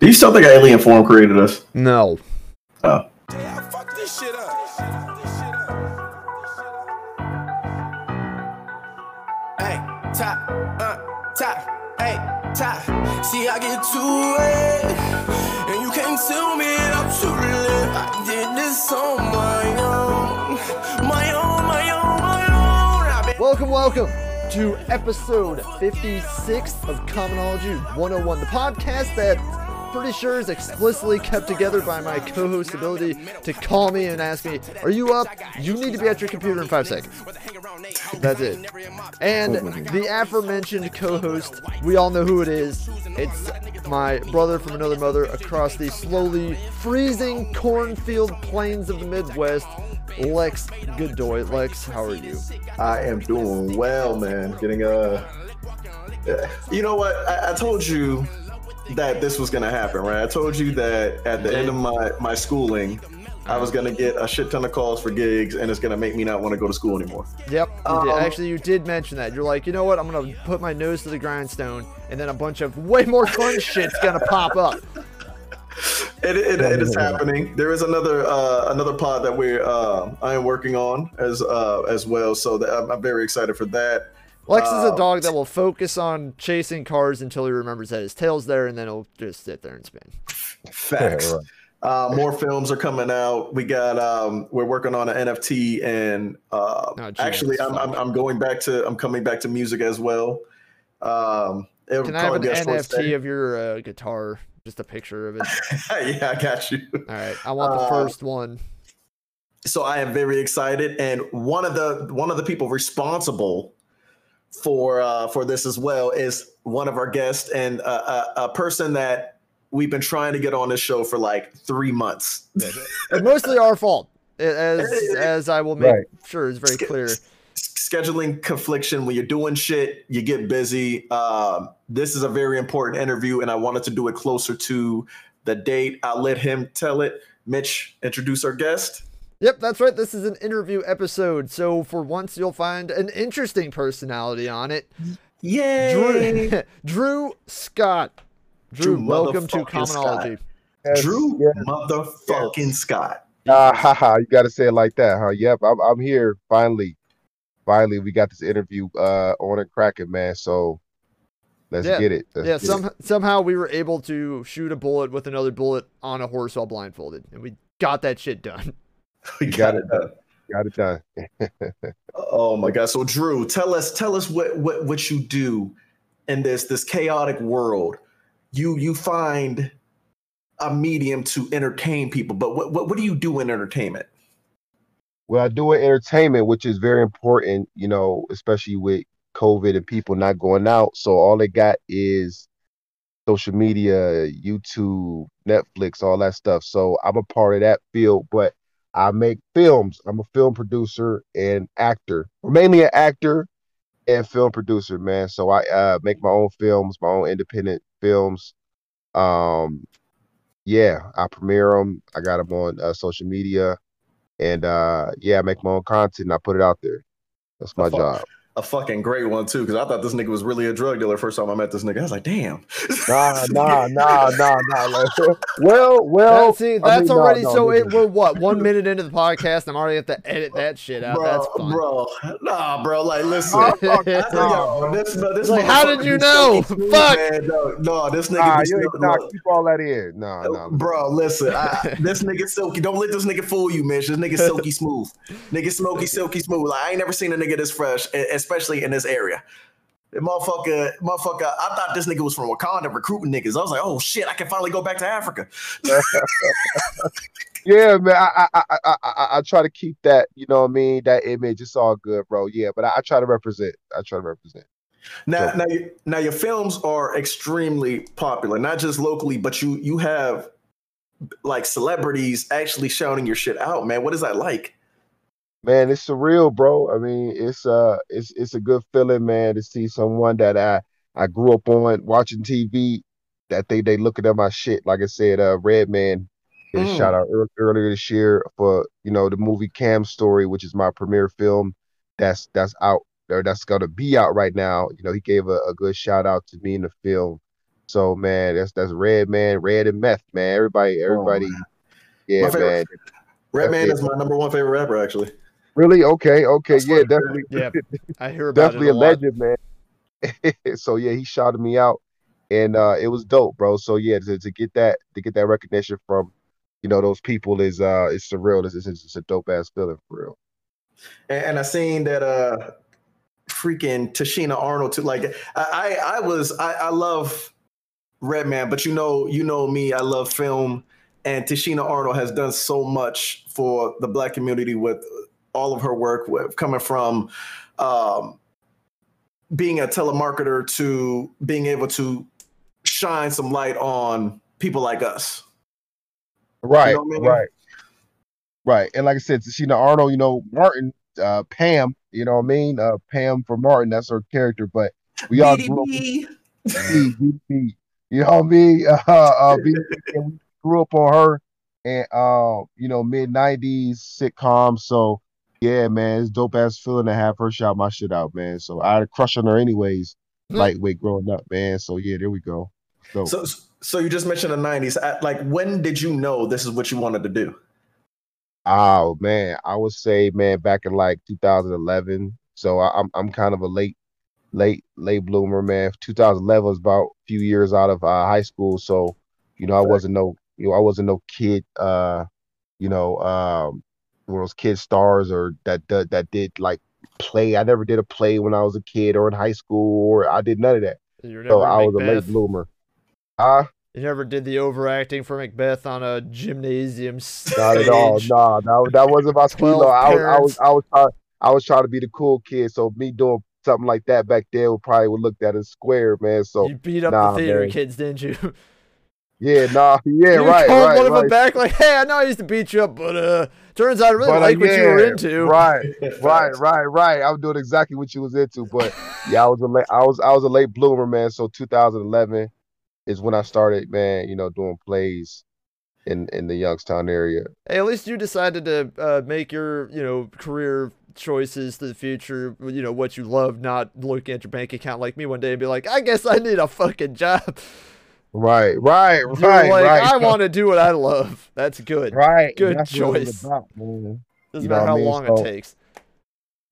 Do you still think alien form created us? No. Oh. Damn, fuck this shit up. Top, uh, top, hey, top. See, I get too wet, and you can't tell me I'm too late. I did this on my own, my own, my own, my own. Welcome, welcome to episode 56 of Commonology 101, the podcast that pretty sure is explicitly kept together by my co-host's ability to call me and ask me, "Are you up? You need to be at your computer in five seconds." That's it. And the aforementioned co-host, we all know who it is. It's my brother from another mother across the slowly freezing cornfield plains of the Midwest, Lex Godoy. Lex, how are you? I am doing well, man. Getting uh You know what? I, I told you that this was gonna happen, right? I told you that at the end of my my schooling, I was gonna get a shit ton of calls for gigs, and it's gonna make me not want to go to school anymore. Yep. You Um, did. Actually, you did mention that. You're like, you know what? I'm gonna put my nose to the grindstone, and then a bunch of way more fun shit's gonna pop up. It, it, it is happening. There is another uh, another pod that we're uh, I am working on as uh, as well. So that I'm, I'm very excited for that. Lex is a Um, dog that will focus on chasing cars until he remembers that his tail's there, and then he'll just sit there and spin. Facts. Uh, more films are coming out. We got um, we're working on an NFT, and uh, Oh, actually, I'm, I'm I'm going back to I'm coming back to music as well. Um, it'll Can I have an probably be a short NFT stay. of your uh, guitar? Just a picture of it. yeah, I got you. All right. I want the Uh, first one. so I am very excited, and one of the one of the people responsible for uh, for this as well is one of our guests and a, a, a person that we've been trying to get on this show for like three months. And mostly our fault, as as I will make Right. sure is very Sk- clear. scheduling confliction when you're doing shit you get busy um, this is a very important interview and i wanted to do it closer to the date i'll let him tell it mitch introduce our guest Yep, that's right. This is an interview episode, so for once you'll find an interesting personality on it. yay Drew, Drew Scott. Drew, Drew welcome to motherfucking Commonology. Yes, drew yes. motherfucking scott Ah, ha, ha, you got to say it like that, huh? Yep, I'm, I'm here finally. Finally, we got this interview uh on and cracking, man. So let's Yeah, get it. Let's Yeah, get it. some, somehow we were able to shoot a bullet with another bullet on a horse while blindfolded, and we got that shit done. we got got it done. got it done. oh my god so drew tell us tell us what what what you do in this this chaotic world you you find a medium to entertain people but what what, what do you do in entertainment Well, I do an entertainment, which is very important, you know, especially with COVID and people not going out. So all they got is social media, YouTube, Netflix, all that stuff. So I'm a part of that field, but I make films. I'm a film producer and actor, or mainly an actor and film producer, man. So I uh, make my own films, my own independent films. Um, yeah, I premiere them. I got them on uh, social media. And uh yeah, I make my own content and I put it out there. That's my job. A fucking great one too because i thought this nigga was really a drug dealer first time i met this nigga i was like damn Nah, nah, nah, nah, nah. like, well, well. That- see, I that's mean, already no, so. listen. It, we're what one minute into the podcast. I'm already have to edit that shit out. bro, that's fun. bro nah bro like listen Nah, fuck, yo, this, this Like, how did you know? Fuck. man. no, no this nigga Nah, be you so- nah, look, keep all that in. Nah, nah. Bro, listen, I, this nigga silky. Don't let this nigga fool you, Mitch. This nigga silky smooth. Nigga smoky, silky smooth. Like, I ain't never seen a nigga this fresh, e- especially in this area. The motherfucker, motherfucker. I thought this nigga was from Wakanda recruiting niggas. I was like, oh shit, I can finally go back to Africa. Yeah, man. I, I, I, I, I, try to keep that. You know what I mean? That image. It's all good, bro. Yeah, but I, I try to represent. I try to represent. Now, So- now, you- now, your films are extremely popular, not just locally, but you you have like celebrities actually shouting your shit out, man. What is that like? Man, it's surreal, bro. I mean, it's uh, it's it's a good feeling, man, to see someone that I I grew up on watching TV. That they they looking at my shit. Like I said, uh, Redman a Mm. shout out ear- earlier this year for you know the movie Cam Story, which is my premiere film. That's that's out or that's gonna be out right now. You know, he gave a, a good shout out to me in the film. So man, that's that's Redman, Red and Meth, man. Everybody, everybody, man. yeah, man. Redman That's is my number one favorite rapper, actually. Really? Okay, okay, I yeah, swear definitely, Yeah, I hear about definitely it a a lot. legend, man. so yeah, he shouted me out, and uh, it was dope, bro. So yeah, to, to get that to get that recognition from you know those people is uh it's surreal. It's, it's, it's a dope ass feeling for real. And, and I seen that uh freaking Tichina Arnold too. Like I I, I was I, I love Redman, but you know you know me, I love film. And Tichina Arnold has done so much for the black community with all of her work with coming from um being a telemarketer to being able to shine some light on people like us. Right, what I mean? right, right. And like I said, Sheena Arnold, you know, Martin, uh, Pam, you know what I mean? Uh, Pam for Martin, that's her character. But we all grew up BDB. You know what I mean? Uh, uh, we grew up on her and uh, you know, mid '90s sitcom. So yeah, man, it's dope ass feeling to have her shout my shit out, man. So I had a crush on her anyways, Hmm. lightweight growing up, man. So yeah, there we go. So, So, so you just mentioned the '90s. Like, when did you know this is what you wanted to do? Oh man, I would say man back in like 2011. So I, I'm I'm kind of a late late late bloomer, man. 2011 was about a few years out of uh, high school, so you know I wasn't no you know I wasn't no kid uh you know um those kid stars or that that, that did like play. I never did a play when I was a kid or in high school or I did none of that. So I was a late bloomer. Uh You never did the overacting for Macbeth on a gymnasium stage. Not at all. Nah, that, that wasn't my 12 low. I was, I was. I was trying, I was trying to be the cool kid. So me doing something like that back then would probably would looked at as square, man. So you beat up nah, the theater man. kids, didn't you? yeah, nah, yeah, you right, called right, one of them back like, "Hey, I know I used to beat you up, but uh, turns out I really But, uh, like what you were into." Right, right, right, right. I was doing exactly what you was into, but yeah, I was a late, I was, I was a late bloomer, man. So 2011 is when I started, man. You know, doing plays in in the Youngstown area. Hey, at least you decided to uh, make your, you know, career choices to the future. You know what you love, not looking at your bank account like me one day and be like, "I guess I need a fucking job." Right, right, You're right, like, right. I want to do what I love. That's good. Right, Good that's what choice. about. Doesn't You matter how I mean? long So- it takes.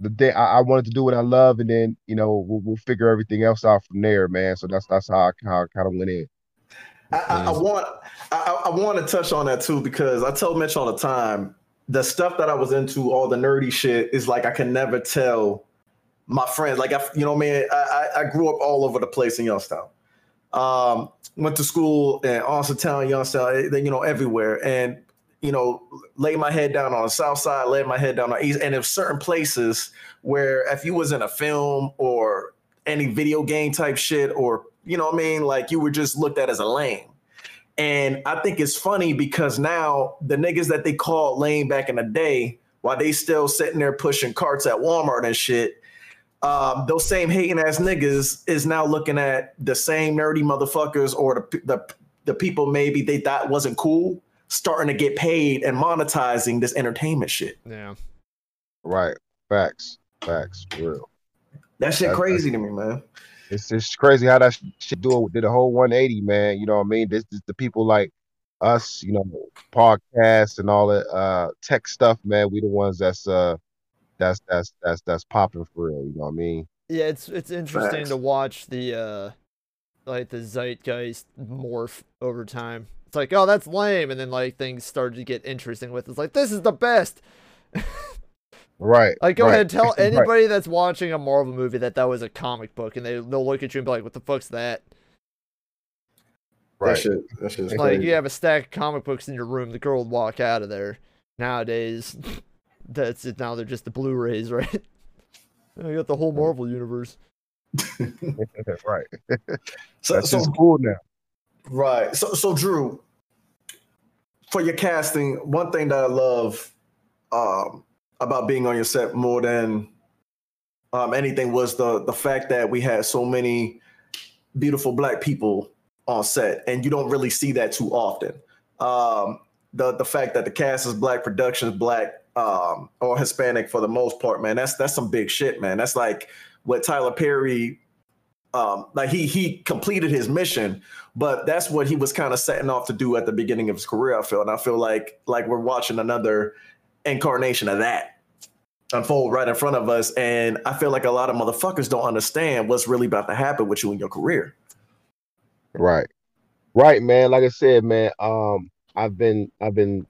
the day I, I wanted to do what I love, and then you know we'll, we'll figure everything else out from there, man. So that's that's how I, how I kind of went in. I, I, I want I, I- I want to touch on that too because I tell Mitch all the time the stuff that I was into, all the nerdy shit, is like I can never tell my friends. Like I, you know, what I mean, I, I I grew up all over the place in Youngstown. Um, went to school in Austintown, Youngstown, eh, you know, everywhere, and you know, lay my head down on the south side, lay my head down on the east, and there's certain places where if you was in a film or any video game type shit, or you know, I mean, like you were just looked at as a lame. And I think it's funny because now the niggas that they called lame back in the day, while they still sitting there pushing carts at Walmart and shit, um, those same hating ass niggas is now looking at the same nerdy motherfuckers or the the the people maybe they thought wasn't cool, starting to get paid and monetizing this entertainment shit. Yeah. Right, facts, facts, real. That shit That's- crazy to me, man. It's it's crazy how that shit do did a whole 180, man. You know what I mean? This is the people like us, you know, podcasts and all that uh tech stuff, man. We the ones that's uh that's that's that's that's popping for real. You know what I mean? Yeah, it's it's interesting Facts. to watch the uh like the zeitgeist morph over time. It's like, oh, that's lame, and then like things started to get interesting with. it. It's like this is the best. Right. Like, go right, ahead, tell right. anybody that's watching a Marvel movie that that was a comic book, and they they'll look at you and be like, "What the fuck's that?" Right. That shit, that shit's Like, crazy. you have a stack of comic books in your room, the girl would walk out of there. Nowadays, that's it. Now they're just the Blu-rays, right? You got the whole Marvel universe. right. So, That's so cool now. Right. So so Drew, for your casting, one thing that I love um about being on your set more than um anything was the the fact that we had so many beautiful black people on set and you don't really see that too often. Um the the fact that the cast is black, production is black, um, or Hispanic for the most part, man, that's that's some big shit, man. That's like what Tyler Perry um, like he he completed his mission, but that's what he was kind of setting off to do at the beginning of his career. I feel, and I feel like like we're watching another incarnation of that unfold right in front of us. And I feel like a lot of motherfuckers don't understand what's really about to happen with you in your career. Right. Right, man. Like I said, man, um, I've been I've been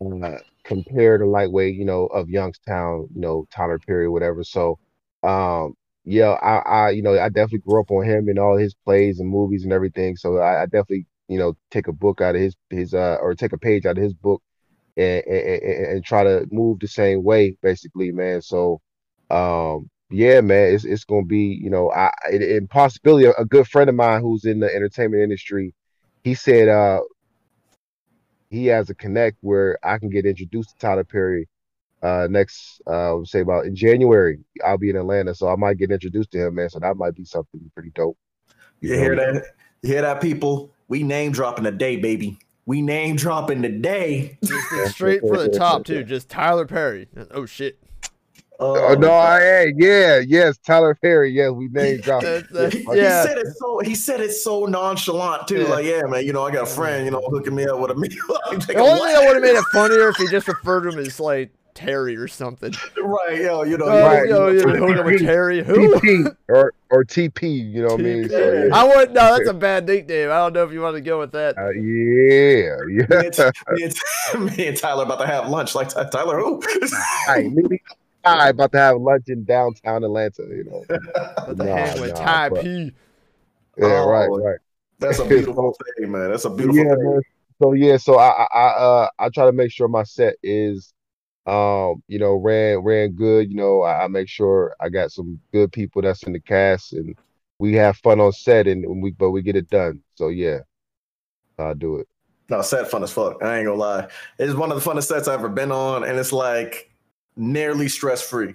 uh, compared to lightweight, you know, of Youngstown, you know, Tyler Perry, whatever. So um yeah, I, I you know, I definitely grew up on him and all his plays and movies and everything. So I, I definitely, you know, take a book out of his his uh or take a page out of his book and, and, and try to move the same way, basically, man. So, um, yeah, man, it's it's gonna be, you know, I and possibility a good friend of mine who's in the entertainment industry, he said, uh, he has a connect where I can get introduced to Tyler Perry. Uh, next, uh, say about in January, I'll be in Atlanta, so I might get introduced to him, man. So that might be something pretty dope. You, you hear that? You hear that, people? We name dropping a day, baby. We name dropping today. straight for the top too. Just Tyler Perry. Oh shit. Oh no! I, hey, yeah, yes, Tyler Perry. Yeah, we name dropped. yeah, he said it so. He said it so nonchalant too. Yeah. Like, yeah, man, you know, I got a friend, you know, hooking me up with a meal. the only thing that would have made it funnier if he just referred to him as like Terry or something. Right, yo, you know, uh, right. yo, you know, with Terry, who? TP or or TP, you know what I mean? So, yeah. I would no, that's a bad nickname. I don't know if you want to go with that. Uh, yeah, yeah. Me and, me, and, me and, Tyler about to have lunch. Like Tyler, who? Hi, me, I about to have lunch in downtown Atlanta. You know, the nah, hang with nah, Ty but, P. Yeah, oh, right, right. That's a beautiful thing, man. That's a beautiful yeah, thing. Man. So yeah, so I I uh I try to make sure my set is um, you know, ran ran good. You know, I, I, make sure I got some good people that's in the cast, and we have fun on set, and we but we get it done. So yeah, I do it. No, set fun as fuck. I ain't gonna lie. It's one of the funnest sets I've ever been on, and it's like nearly stress free.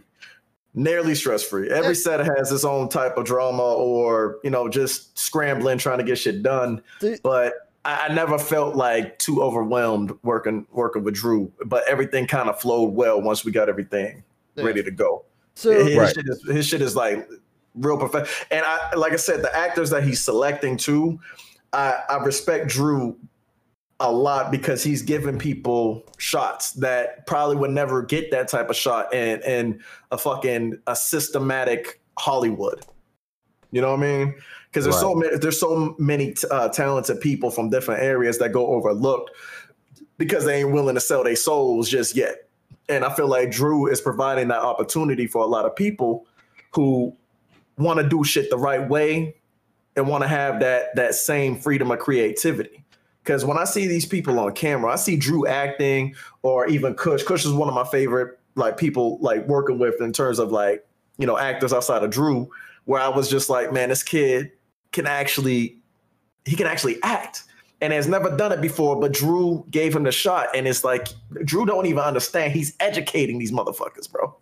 Nearly stress free. Every set has its own type of drama or, you know, just scrambling, trying to get shit done. But I, I never felt like too overwhelmed working working with Drew, but everything kind of flowed well once we got everything yeah. ready to go. So his, right. shit is, his shit is like real perfect. And I like I said, the actors that he's selecting too, I, I respect Drew a lot because he's giving people shots that probably would never get that type of shot in in a fucking a systematic Hollywood. You know what I mean? because there's right. so many there's so many uh, talented people from different areas that go overlooked because they ain't willing to sell their souls just yet. And I feel like Drew is providing that opportunity for a lot of people who want to do shit the right way and want to have that that same freedom of creativity. Because when I see these people on camera, I see Drew acting or even Kush. Kush is one of my favorite like people like working with in terms of like you know actors outside of Drew. Where I was just like, man, this kid can actually he can actually act and has never done it before but drew gave him the shot and it's like drew don't even understand he's educating these motherfuckers bro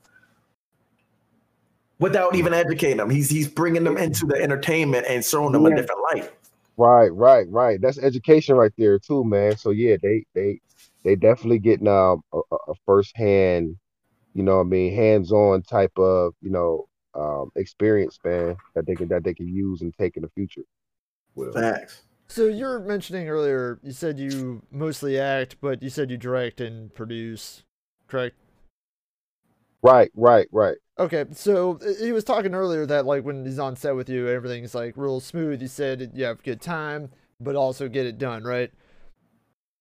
without even educating them he's he's bringing them into the entertainment and showing them yeah. a different light right right right that's education right there too man so yeah they they they definitely getting um, a, a first hand you know i mean hands-on type of you know um, experience, man, that they can that they can use and take in the future. Well, Facts. So you're mentioning earlier, you said you mostly act, but you said you direct and produce, correct? Right, right, right. Okay, so uh, he was talking earlier that like when he's on set with you, everything's like real smooth. You said you have good time, but also get it done, right?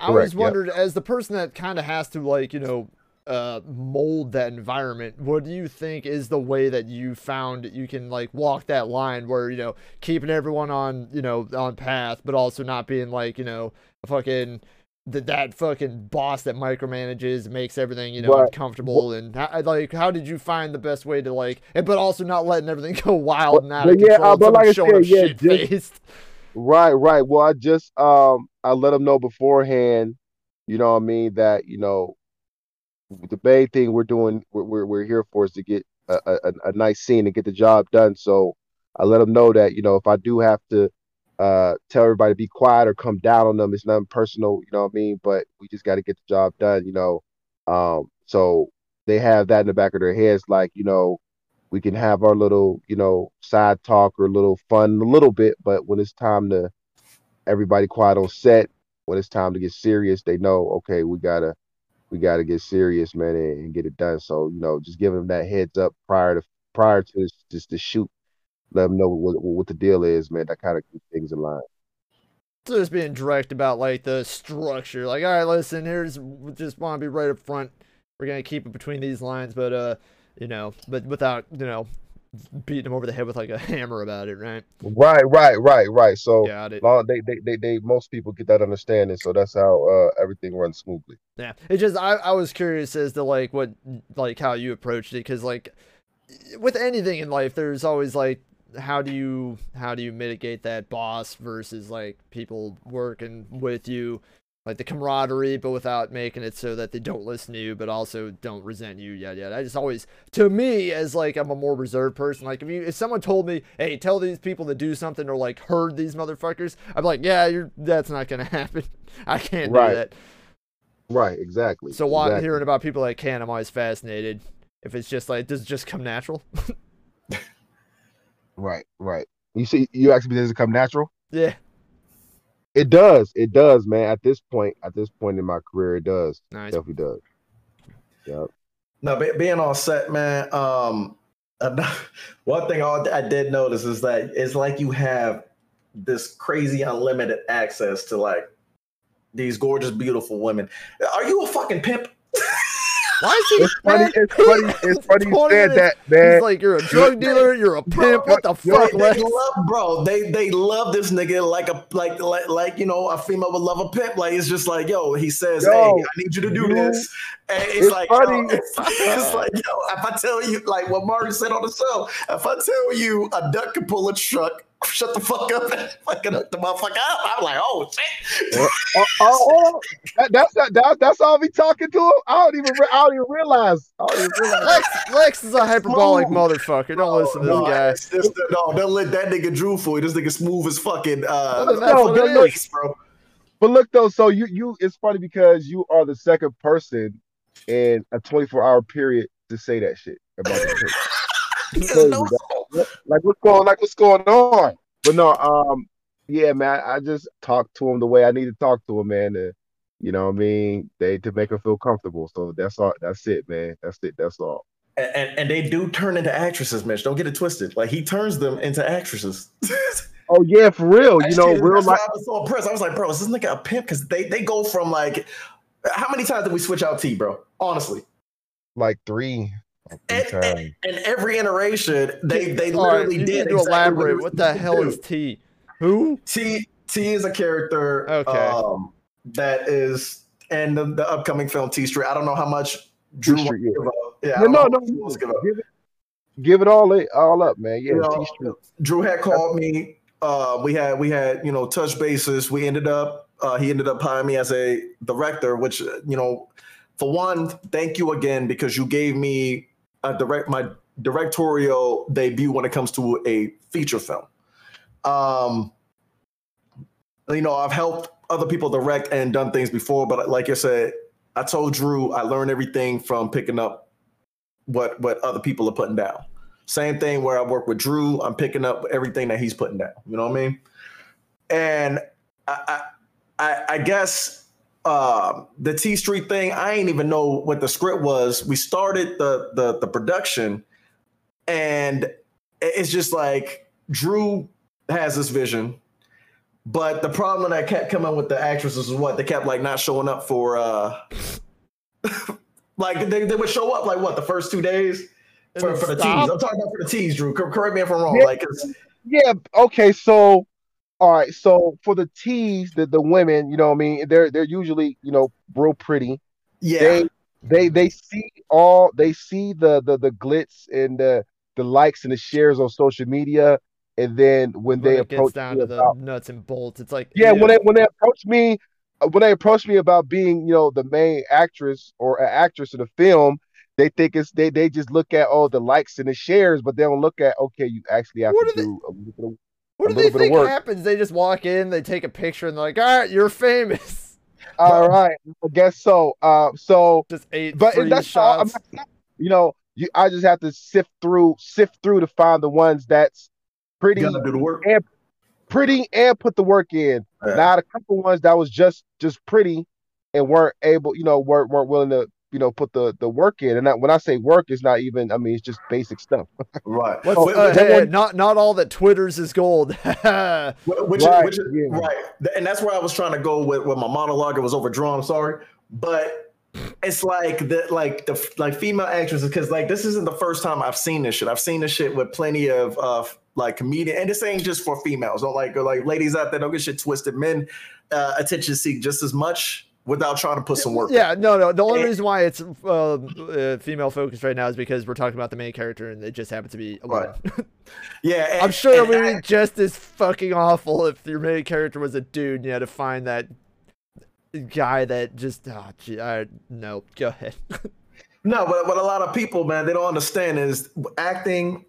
I Correct, always wondered, yep. as the person that kind of has to like, you know, uh, mold that environment what do you think is the way that you found you can like walk that line where you know keeping everyone on you know on path but also not being like you know a fucking that that fucking boss that micromanages makes everything you know right. uncomfortable and how, like how did you find the best way to like but also not letting everything go wild and out of yeah, control uh, but like I said, yeah, just, right right well I just um I let them know beforehand you know what I mean that you know the main thing we're doing, we're we're here for is to get a, a, a nice scene and get the job done. So I let them know that you know if I do have to uh, tell everybody to be quiet or come down on them, it's nothing personal. You know what I mean? But we just got to get the job done. You know, um, so they have that in the back of their heads, like you know, we can have our little, you know, side talk or a little fun a little bit, but when it's time to everybody quiet on set, when it's time to get serious, they know, okay, we gotta we gotta get serious, man, and, and get it done. So, you know, just giving them that heads up prior to prior to just to shoot, let them know what, what the deal is, man. That kind of keeps things in line. So just being direct about like the structure. Like, all right, listen, here's we just want to be right up front. We're gonna keep it between these lines, but uh, you know, but without you know beating them over the head with like a hammer about it, right? Right, right, right, right. So long, they, they, they, they, most people get that understanding. So that's how uh, everything runs smoothly. Yeah, it just I, I was curious as to like what like how you approached it because like with anything in life, there's always like how do you how do you mitigate that boss versus like people working with you like the camaraderie but without making it so that they don't listen to you but also don't resent you yet yet i just always to me as like i'm a more reserved person like if you if someone told me hey tell these people to do something or like herd these motherfuckers i'm like yeah you're that's not gonna happen i can't Right. do that Right, exactly. so while exactly. hearing about people that can i'm always fascinated if it's just like does it just come natural Right, right. You see, you asked me, does it come natural? yeah It does. It does, man. At this point, at this point in my career, it does. nice Definitely does. Yep. No, be, being on set, man. Um, ano- one thing I, I did notice is that it's like you have this crazy unlimited access to like these gorgeous, beautiful women. Are you a fucking pimp? Why is he It's funny. It's funny. It's funny you said that, man. He's like, you're a drug dealer, you're a pimp. What the yo, fuck, They, they love, bro. They they love this nigga like a like like like you know a female would love a pimp. Like it's just like yo, he says, Yo, hey, I need you to do you- this, and it's, it's like funny. Yo, it's, it's like yo, if I tell you like what Marty said on the show, if I tell you a duck can pull a truck, shut the fuck up and fucking hook the motherfucker up. I'm like, oh shit. Oh, oh, oh, that, that's that, that, that's all me talking to him. I don't even. Re- I don't even realize. I don't even realize. Lex, Lex is a hyperbolic Smooth. motherfucker. Don't listen to this no, guy. it's just- no, don't let that nigga Drew fool you. This nigga smooth as fucking uh, Well, then No, what but look, bro. But look though, so you you it's funny because you are the second person in a 24 hour period to say that shit about the pimp. There's crazy, no- like what's going like what's going on but no um yeah man i just talk to him the way i need to talk to him man to, you know what i mean they to make him feel comfortable so that's all that's it man that's it that's all and, and, and they do turn into actresses, Mitch. Don't get it twisted. Like he turns them into actresses. oh yeah for real you know real life I was so impressed. I was like, bro, is this nigga a pimp? Because they they go from like, how many times did we switch out T, bro? Honestly, like three and, and, and every iteration, they they All right, literally you did need to exactly elaborate. we What the hell is. T? Who? T T is a character. Okay. Um, that is and the, the upcoming film T Street. I don't know how much Drew T wants Street, yeah. give up. Yeah, I Yeah, no no how much he wants to give up. give it give it all it all up man yeah You know, T-Street. Drew had called me. Uh, we had we had you know touch bases. We ended up uh, he ended up hiring me as a director, which uh, you know, for one, thank you again because you gave me a direct my directorial debut when it comes to a feature film. Um, you know, I've helped other people direct and done things before, but like I said, I told Drew I learned everything from picking up what what other people are putting down. Same thing where I work with Drew, I'm picking up everything that he's putting down. You know what I mean? And I I, I, I guess um, the T Street thing, I ain't even know what the script was. We started the the the production, and it's just like Drew has this vision. But the problem that kept coming with the actresses is what they kept like not showing up for uh like they, they would show up like what the first two days for, for the tees. I'm talking about for the tees, Drew. Correct me if I'm wrong. Yeah. Like, Yeah. Okay. So, all right. So for the tees, the the women, you know, what I mean, they're they're usually, you know, real pretty. yeah, They they they see all they see the the the glitz and the the likes and the shares on social media, and then when When they it gets approach down to the nuts and bolts, it's like yeah, when they when they approach me uh, when they approach me about being you know the main actress or an actress in the film. They think it's they they just look at all the likes and the shares, but they don't look at okay, you actually have What to do they- do a little bit of what do they little bit of think happens? They just walk in, they take a picture, and they're like, "All right, you're famous." All right, I guess so. Uh, so, Just eight but free that's all. I'm not, you know, you I just have to sift through sift through to find the ones that's pretty You do the work. and pretty and put the work in. Yeah. Not a couple ones that was just just pretty and weren't able, you know, weren't weren't willing to, you know, put the the work in. And that, when I say work, it's not even. I mean, it's just basic stuff. Right. What's, Wh- uh, hey, hey, one- not not all that Twitters is gold. Which, Right, which is yeah. right, and that's where I was trying to go with, with my monologue. It was overdrawn. I'm sorry, but it's like the like the like female actresses because like this isn't the first time I've seen this shit. I've seen this shit with plenty of uh like comedian, and this ain't just for females. Don't like like ladies out there don't get shit twisted. Men uh, attention seek just as much without trying to put some work. Yeah, no, no. The only Eh. reason why it's uh, uh, female focused right now is because we're talking about the main character, and it just happens to be a woman. yeah. and- I'm sure it would be just as fucking awful if your main character was a dude and you had to find that guy that just oh gee, I, no go ahead No, but what a lot of people, man, they don't understand is acting,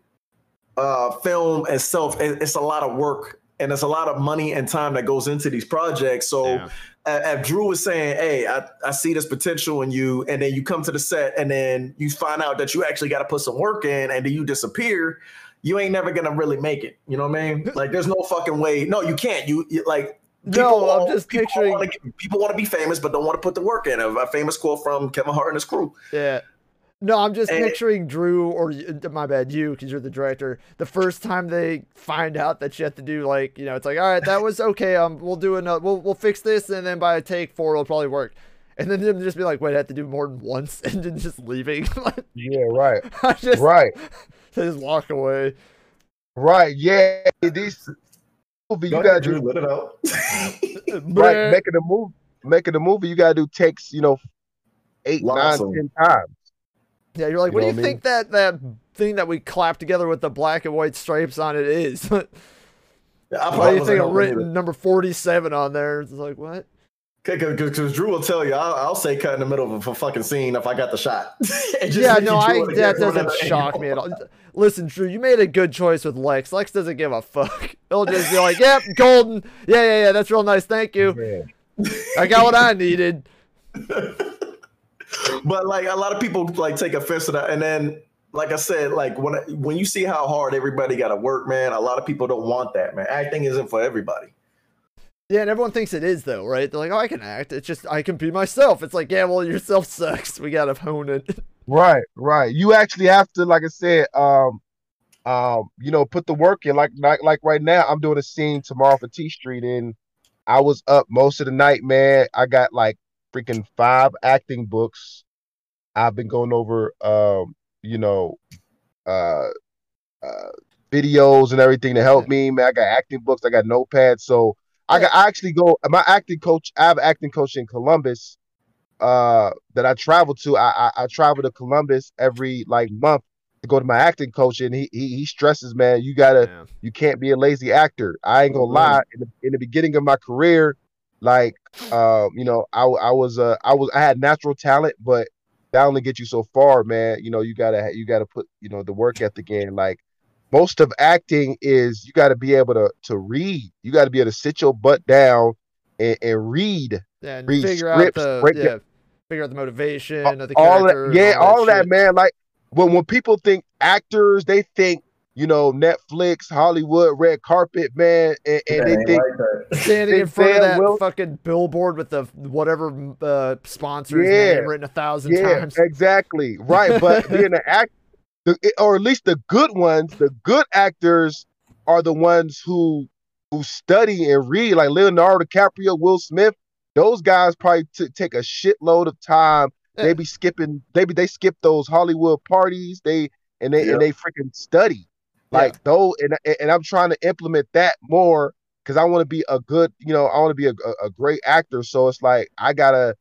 uh, film itself. it- It's a lot of work and it's a lot of money and time that goes into these projects. So, Yeah. uh, if Drew was saying, "Hey, I, I see this potential in you," and then you come to the set and then you find out that you actually got to put some work in, and then you disappear, you ain't never gonna really make it. You know what I mean? Like, there's no fucking way. No, you can't. You, you like. No, I'm just people picturing- Wanna, get- people want to be famous, but don't want to put the work in. A, a famous quote from Kevin Hart and his crew. yeah no i'm just And- picturing drew or uh, my bad you because you're the director. The first time they find out that you have to do like you know it's like all right that was okay um we'll do another we'll, we'll fix this and then by a take four it'll probably work. And then them just be like wait i have to do more than once and then just leaving. Yeah, right, i just right, they just walk away. Right. Yeah, these movie you Go gotta do Drew, let it out. right making a movie making a movie you gotta do takes you know eight Lots nine of- ten times Yeah, you're like, You what do you I think that that thing that we clapped together with the black and white stripes on it is? Why Yeah, I do you think helping written number 47 on there? It's like, what? Because Drew will tell you, I'll, I'll say cut in the middle of a fucking scene if I got the shot. Yeah, no, I that doesn't shock me at all. Listen, Drew, you made a good choice with Lex. Lex doesn't give a fuck. He'll just be like, yep, golden. Yeah, yeah, yeah, that's real nice. Thank you. Yeah. I got what I needed. But like a lot of people like take offense to that, and then like I said, like when when you see how hard everybody got to work, man, a lot of people don't want that, man. Acting isn't for everybody. Yeah, and everyone thinks it is though, right? They're like, oh, I can act. It's just I can be myself. It's like, yeah, well, yourself sucks. We gotta hone it. Right, right. You actually have to, like I said, um, um, you know, put the work in. Like, like, like right now, I'm doing a scene tomorrow for T Street, and I was up most of the night, man. I got like freaking five acting books. I've been going over, um, you know, uh, uh, videos and everything to help me, man. I got acting books. I got notepads, so I got. I actually go. My acting coach. I have an acting coach in Columbus uh that I travel to. I, I I travel to Columbus every like month to go to my acting coach, and he he, he stresses, man, you gotta Yeah. you can't be a lazy actor. I ain't gonna Mhm. lie. In the, in the beginning of my career, like um, you know, I I was uh I was I had natural talent, but that only gets you so far, man. You know, you gotta you gotta put you know the work ethic in. Like most of acting is you got to be able to to read. You got to be able to sit your butt down and, and read Yeah, and Read figure scripts, out the yeah, figure out the motivation of the all character. that, yeah, all, that, shit. man. Like when when people think actors, they think you know Netflix, Hollywood, red carpet, man, and, and they Ain't think like that. Standing in front of Sam that Will- fucking billboard with the whatever uh, sponsor's Yeah. name written a thousand yeah, times. exactly, right. But being an actor, or at least the good ones, the good actors are the ones who who study and read, like Leonardo DiCaprio, Will Smith. Those guys probably t- take a shitload of time. Yeah. They be skipping. They be they skip those Hollywood parties. They and they Yep. and they freaking study. Like though, and and I'm trying to implement that more because I want to be a good, you know, I want to be a, a, a great actor. So it's like I gotta,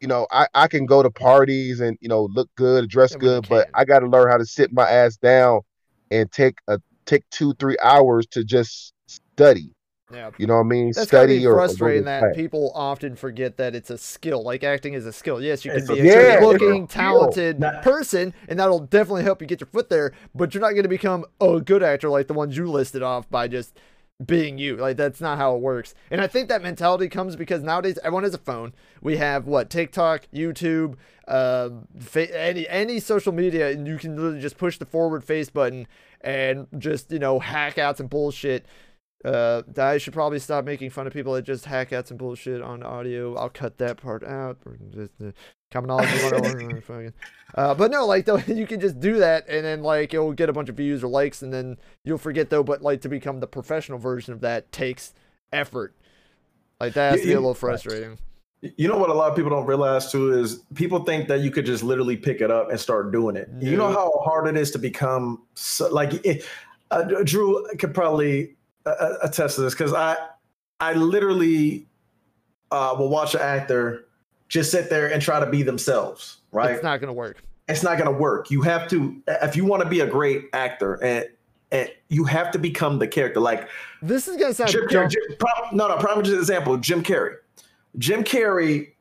you know, I I can go to parties and you know look good, dress Yeah, good, but. I gotta learn how to sit my ass down and take a take two three hours to just study. Yeah. You know what I mean? That's gotta study be or- or frustrating that class. people often forget that it's a skill. Like acting is a skill. Yes, you can It's be a a. Yeah, it's a good-looking, talented Not- person, and that'll definitely help you get your foot there. But you're not going to become a good actor like the ones you listed off by just being you. Like that's not how it works. And I think that mentality comes because nowadays everyone has a phone. We have what TikTok, YouTube, um, fa- any any social media, and you can literally just push the forward face button and just you know hack out some bullshit. Uh, I should probably stop making fun of people that just hack out some bullshit on audio. I'll cut that part out. Commonology 101. Uh, but no, like though you can just do that and then like it'll get a bunch of views or likes and then you'll forget though. But like to become the professional version of that takes effort. Like that has to be a little frustrating. You know what a lot of people don't realize too is people think that you could just literally pick it up and start doing it. You know how hard it is to become so, like it, uh, Drew could probably attest to this because I I literally uh, will watch an actor just sit there and try to be themselves. Right? It's not gonna work. it's not going to work. You have to, if you want to be a great actor, and, and you have to become the character. Like This is gonna sound Jim Jim, prom, no, no, prime just example, Jim Carrey. Jim Carrey,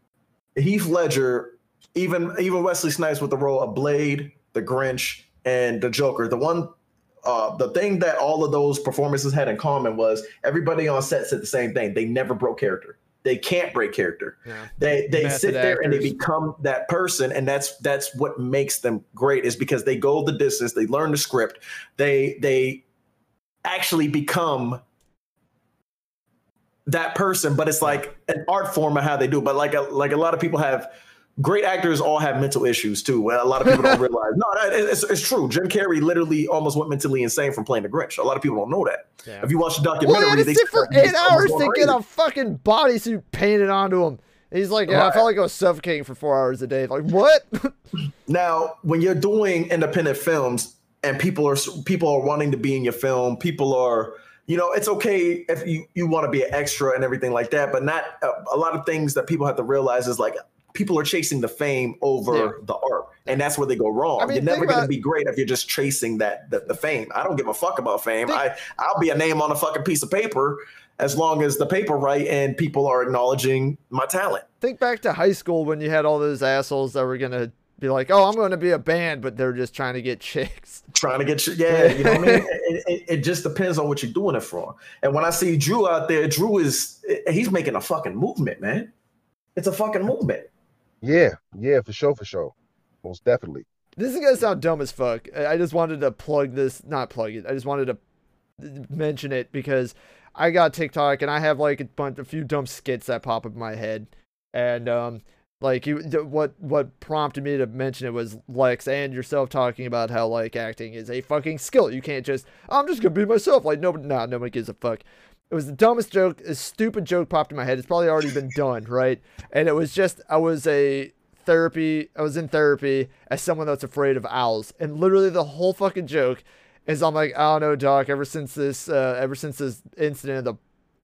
Heath Ledger, even even Wesley Snipes with the role of Blade, the Grinch, and the Joker. The one, uh, the thing that all of those performances had in common was everybody on set said the same thing. They never broke character. They can't break character. Yeah. They they Method sit there and they become that person, and that's that's what makes them great. Is because they go the distance. They learn the script. They they actually become that person. But it's like an art form of how they do. it. But like a, like a lot of people have. Great actors all have mental issues too. Well, a lot of people don't realize. No, that- it's, it's true. Jim Carrey literally almost went mentally insane from playing the Grinch. A lot of people don't know that. Yeah. If you watch the documentary, he had they sit for eight hours to get a fucking bodysuit painted onto him. He's like, yeah, I felt like I was suffocating for four hours a day. Like, what? Now, when you're doing independent films and people are people are wanting to be in your film, people are, you know, it's okay if you you want to be an extra and everything like that, but not uh, a lot of things that people have to realize is like people are chasing the fame over Yeah. the art, and that's where they go wrong. I mean, you're never think going to be great if you're just chasing that the, the fame. I don't give a fuck about fame. Think- I I'll be a name on a fucking piece of paper as long as the paper right and people are acknowledging my talent. Think back to high school when you had all those assholes that were gonna be like, "Oh, I'm going to be a band," but they're just trying to get chicks. trying to get you. Yeah, you know what I mean. It, it, it just depends on what you're doing it for. And when I see Drew out there, Drew is he's making a fucking movement, man. It's a fucking movement. Yeah, yeah, for sure, for sure. Most definitely. This is gonna sound dumb as fuck. I just wanted to plug this, not plug it. I just wanted to mention it because I got TikTok and I have like a bunch, a few dumb skits that pop up in my head, and um, like you, what what prompted me to mention it was Lex and yourself talking about how like acting is a fucking skill. You can't just I'm just gonna be myself. Like nobody, nah, nobody gives a fuck. It was the dumbest joke, a stupid joke popped in my head. It's probably already been done, right? And it was just I was a therapy. I was in therapy as someone that's afraid of owls, and literally the whole fucking joke is I'm like, I don't know, doc. Ever since this, uh, ever since this incident of the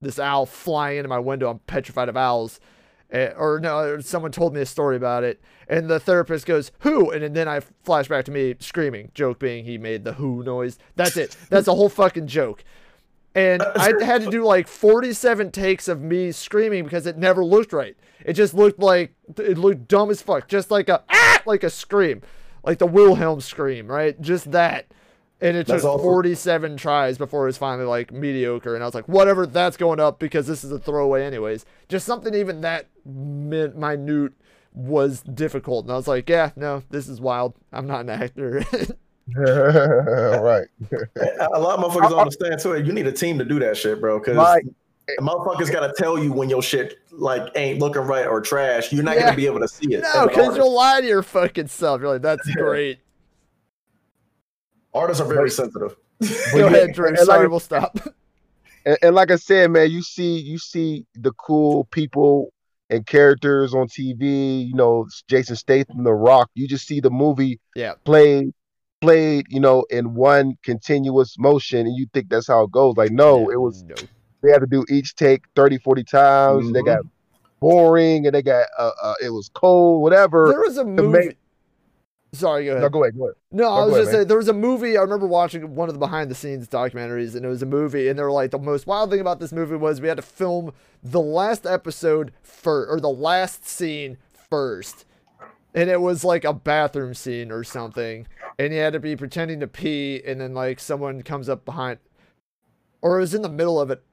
this owl flying into my window, I'm petrified of owls. Eh, or no, someone told me a story about it, and the therapist goes, "Who?" And then I flash back to me screaming. Joke being he made the "who" noise. That's it. That's a whole fucking joke. And I had to do like 47 takes of me screaming because it never looked right. It just looked like it looked dumb as fuck, just like a ah, like a scream, like the Wilhelm scream, right? Just that. And it That's took awesome. 47 tries before it was finally like mediocre. And I was like, whatever, that's going up because this is a throwaway, anyways. Just something even that min- minute was difficult. And I was like, yeah, no, this is wild. I'm not an actor. right. A lot of motherfuckers don't understand too. You need a team to do that shit, bro. Because Right. motherfuckers got to tell you when your shit like ain't looking right or trash. You're not Yeah. gonna be able to see it. no, because you'll lie to your fucking self. You're like, that's great. artists are very sensitive. Go yeah, ahead, Drew. Sorry, like- we'll stop. and, and like I said, man, you see, you see the cool people and characters on TV. You know, Jason Statham, The Rock. You just see the movie Yeah. played, played. You know, in one continuous motion, and you think that's how it goes. Like, no, it was. no. They had to do each take 30, 40 times. They Mhm. got boring, and they got uh, uh it was cold, whatever. There was a movie. make- Sorry, go ahead. no, go ahead, go ahead. No, I was go just ahead, saying there was a movie. I remember watching one of the behind the scenes documentaries, and it was a movie, and they were like the most wild thing about this movie was we had to film the last episode for or the last scene first, and it was like a bathroom scene or something, and he had to be pretending to pee, and then like someone comes up behind. or it was in the middle of it.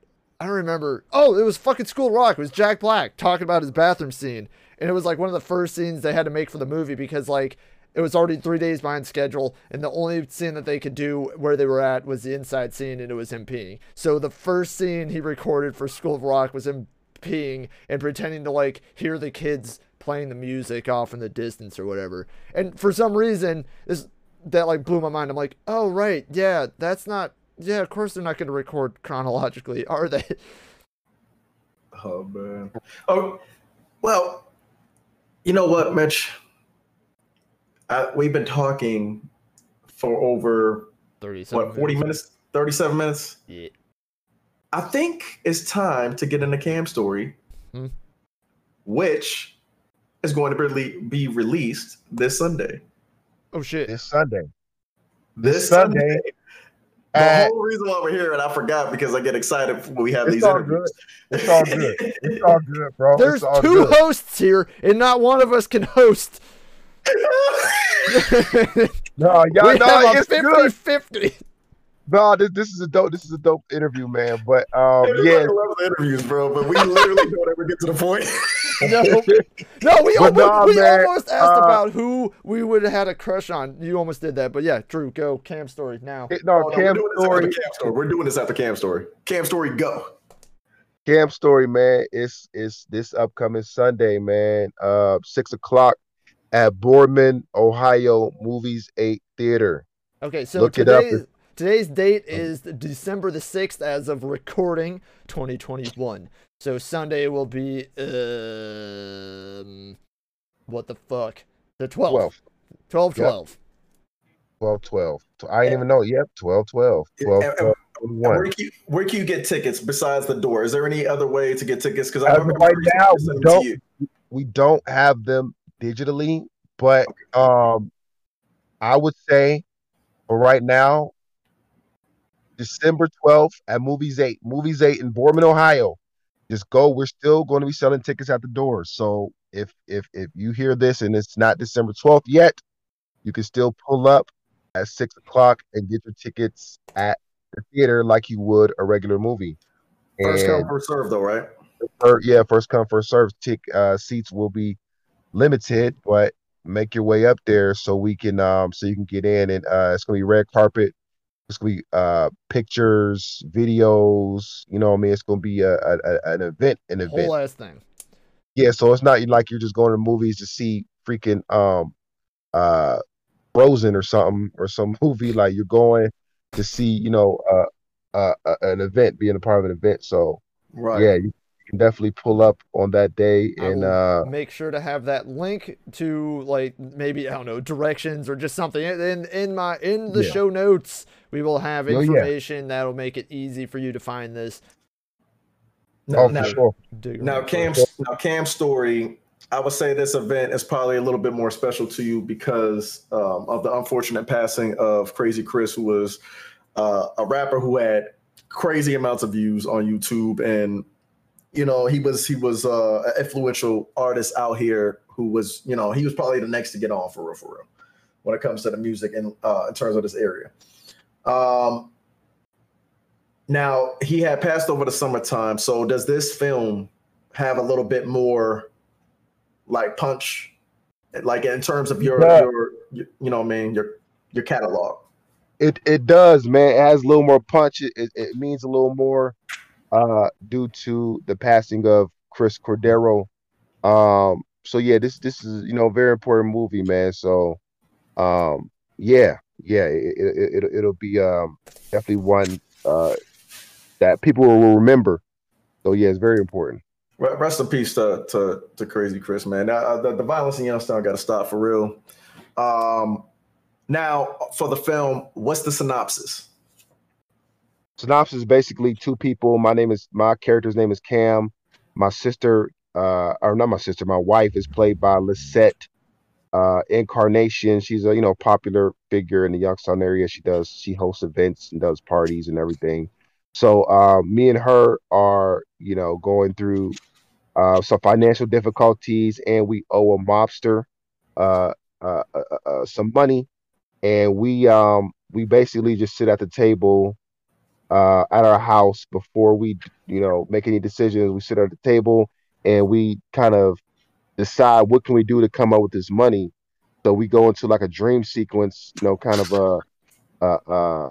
I don't remember. Oh, it was fucking School Rock. It was Jack Black talking about his bathroom scene, and it was like one of the first scenes they had to make for the movie because like it was already three days behind schedule, and the only scene that they could do where they were at was the inside scene, and it was him peeing. So the first scene he recorded for School of Rock was him peeing and pretending to like hear the kids playing the music off in the distance or whatever. And for some reason, this that like blew my mind. I'm like, oh right, yeah, that's not. Yeah, of course they're not going to record chronologically, are they? Oh man. Oh, well. You know what, Mitch? I, we've been talking for over Thirty-seven. what forty minutes, thirty-seven minutes. Yeah. I think it's time to get into Cam story, Hmm. which is going to be, be released this Sunday. Oh shit. This Sunday. This Sunday Sunday. The at- whole reason why we're here, and I forgot because I get excited when we have It's these all interviews. It's all good. It's all good, bro. There's it's all two good. hosts here, and not one of us can host. No, y'all we know have a it's 50 good. 50. No, this, this is a dope. This is a dope interview, man. But um, It's yeah, like love the interviews, bro, but we literally don't ever get to the point. No, no, we, almost, nah, we man, almost asked uh, about who we would have had a crush on. You almost did that, but yeah, Drew, go Cam story now. no, Oh, no, Cam we're doing this story. after Cam story. We're doing this after Cam story. Cam story, go. Cam story, man. It's it's this upcoming Sunday, man. Uh, six o'clock at Boardman, Ohio, Movies Eight Theater. Okay, so Look it up. Today's today's date is December the sixth, as of recording, 2021. So Sunday will be um, what the fuck? The 12th. 12 12. 12. 12 12. I didn't even know. Yep, 12 12. 12, 12 Where can, you, where can you get tickets besides the door? Is there any other way to get tickets? Because I As of remember right now, we don't. we don't have them digitally, but um I would say for right now, December 12th at Movies 8, Movies 8 in Boardman, Ohio. Just go. We're still going to be selling tickets at the door. So if if if you hear this and it's not December 12th yet, you can still pull up at six o'clock and get your tickets at the theater like you would a regular movie. First And- come, first serve, though, right? Fir- yeah, first come first serve. Tick uh, seats will be limited, but make your way up there so we can um so you can get in and uh it's gonna be red carpet. It's gonna be uh pictures, videos. You know what I mean? It's gonna be a, a, a- an event, an event. Whole ass thing. Yeah, so it's not like you're just going to movies to see freaking um uh Frozen or something or some movie. Like you're going to see, you know, uh, uh, uh an event, being a part of an event. So Right. yeah, you can definitely pull up on that day and uh make sure to have that link to like maybe I don't know directions or just something in in my in the Yeah. show notes. We will have Oh, yeah. information that'll make it easy for you to find this. Now, oh now, for sure. Dig now, around Cam, first. now, Cam's story. I would say this event is probably a little bit more special to you because um, of the unfortunate passing of Crazy Chris, who was uh, a rapper who had crazy amounts of views on YouTube, and you know he was he was uh, an influential artist out here who was you know he was probably the next to get on for real for real when it comes to the music and uh, in terms of this area. Um, now he had passed over the summertime, so does this film have a little bit more like punch, like in terms of your Yeah. your, your you know I mean your your catalog? It it does, man. It has a little more punch. It, it, it means a little more uh due to the passing of Chris Cordero. Um so yeah, this this is you know very important movie, man. So um yeah, yeah, it, it, it it'll be um definitely one uh that people will remember. So yeah, it's very important. Re- Rest in peace to to, to Crazy Chris, man. Now, uh, the, the violence in Youngstown got to stop for real. Um, now for the film, what's the synopsis? Synopsis is basically two people. My name is my character's name is Cam. My sister, uh, or not my sister, my wife is played by Lisette uh, Encarnacion. She's a you know popular figure in the Youngstown area. She does she hosts events and does parties and everything. So uh, me and her are you know going through uh, some financial difficulties, and we owe a mobster uh, uh, uh, uh, some money, and we um we basically just sit at the table uh, at our house before we, you know, make any decisions. We sit at the table and we kind of decide what can we do to come up with this money. So we go into like a dream sequence, you know, kind of a, a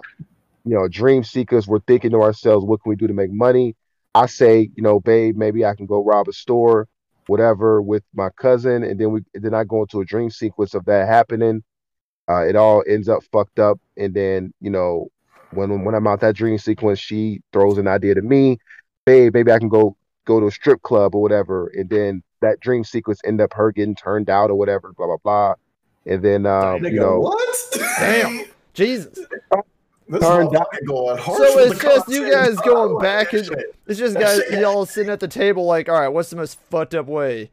you know, dream seekers. We're thinking to ourselves, what can we do to make money? I say, you know, babe, maybe I can go rob a store, whatever, with my cousin, and then we then I go into a dream sequence of that happening. Uh, it all ends up fucked up, and then you know, when when I'm out that dream sequence, she throws an idea to me, babe, maybe I can go go to a strip club or whatever, and then that dream sequence end up her getting turned out or whatever, blah blah blah, and then um, Nigga, you know, what? Damn. Jesus. This Turned motherfucker going So it's just you guys going like back and shit. it's just That guys shit- y'all sitting at the table like, all right, what's the most fucked up way?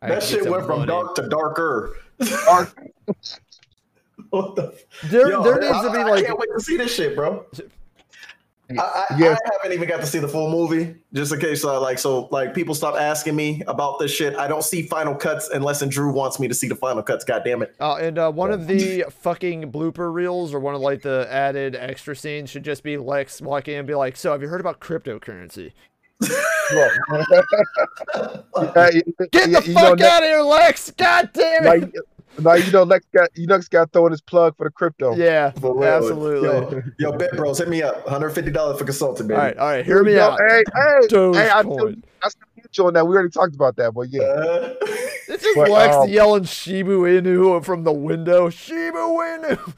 I That shit some went from dark to darker. Dark. what the? There, Yo, there needs I, to be like. I like can't wait to see this shit, bro. I, I, Yes. I haven't even got to see the full movie, just in case. Uh, like, so, like, people stop asking me about this shit. I don't see final cuts unless and Drew wants me to see the final cuts. God damn it! Uh, and uh, one of the fucking blooper reels or one of like the added extra scenes should just be Lex walking in and be like, "So have you heard about cryptocurrency? Get the you fuck out of here, Lex! God damn it! Like, like you know, Lex got you know, Lex got throwing his plug for the crypto. yeah, For absolutely. Yo, yo, bet bros, hit me up. One hundred fifty dollars for consulting, baby. All right, all right, hear me Yo, out. Hey, hey, hey! I Dogecoin. still, I still get you on that. We already talked about that, but yeah, Uh, It's just But, Lex um, yelling Shiba Inu from the window. Shiba Inu.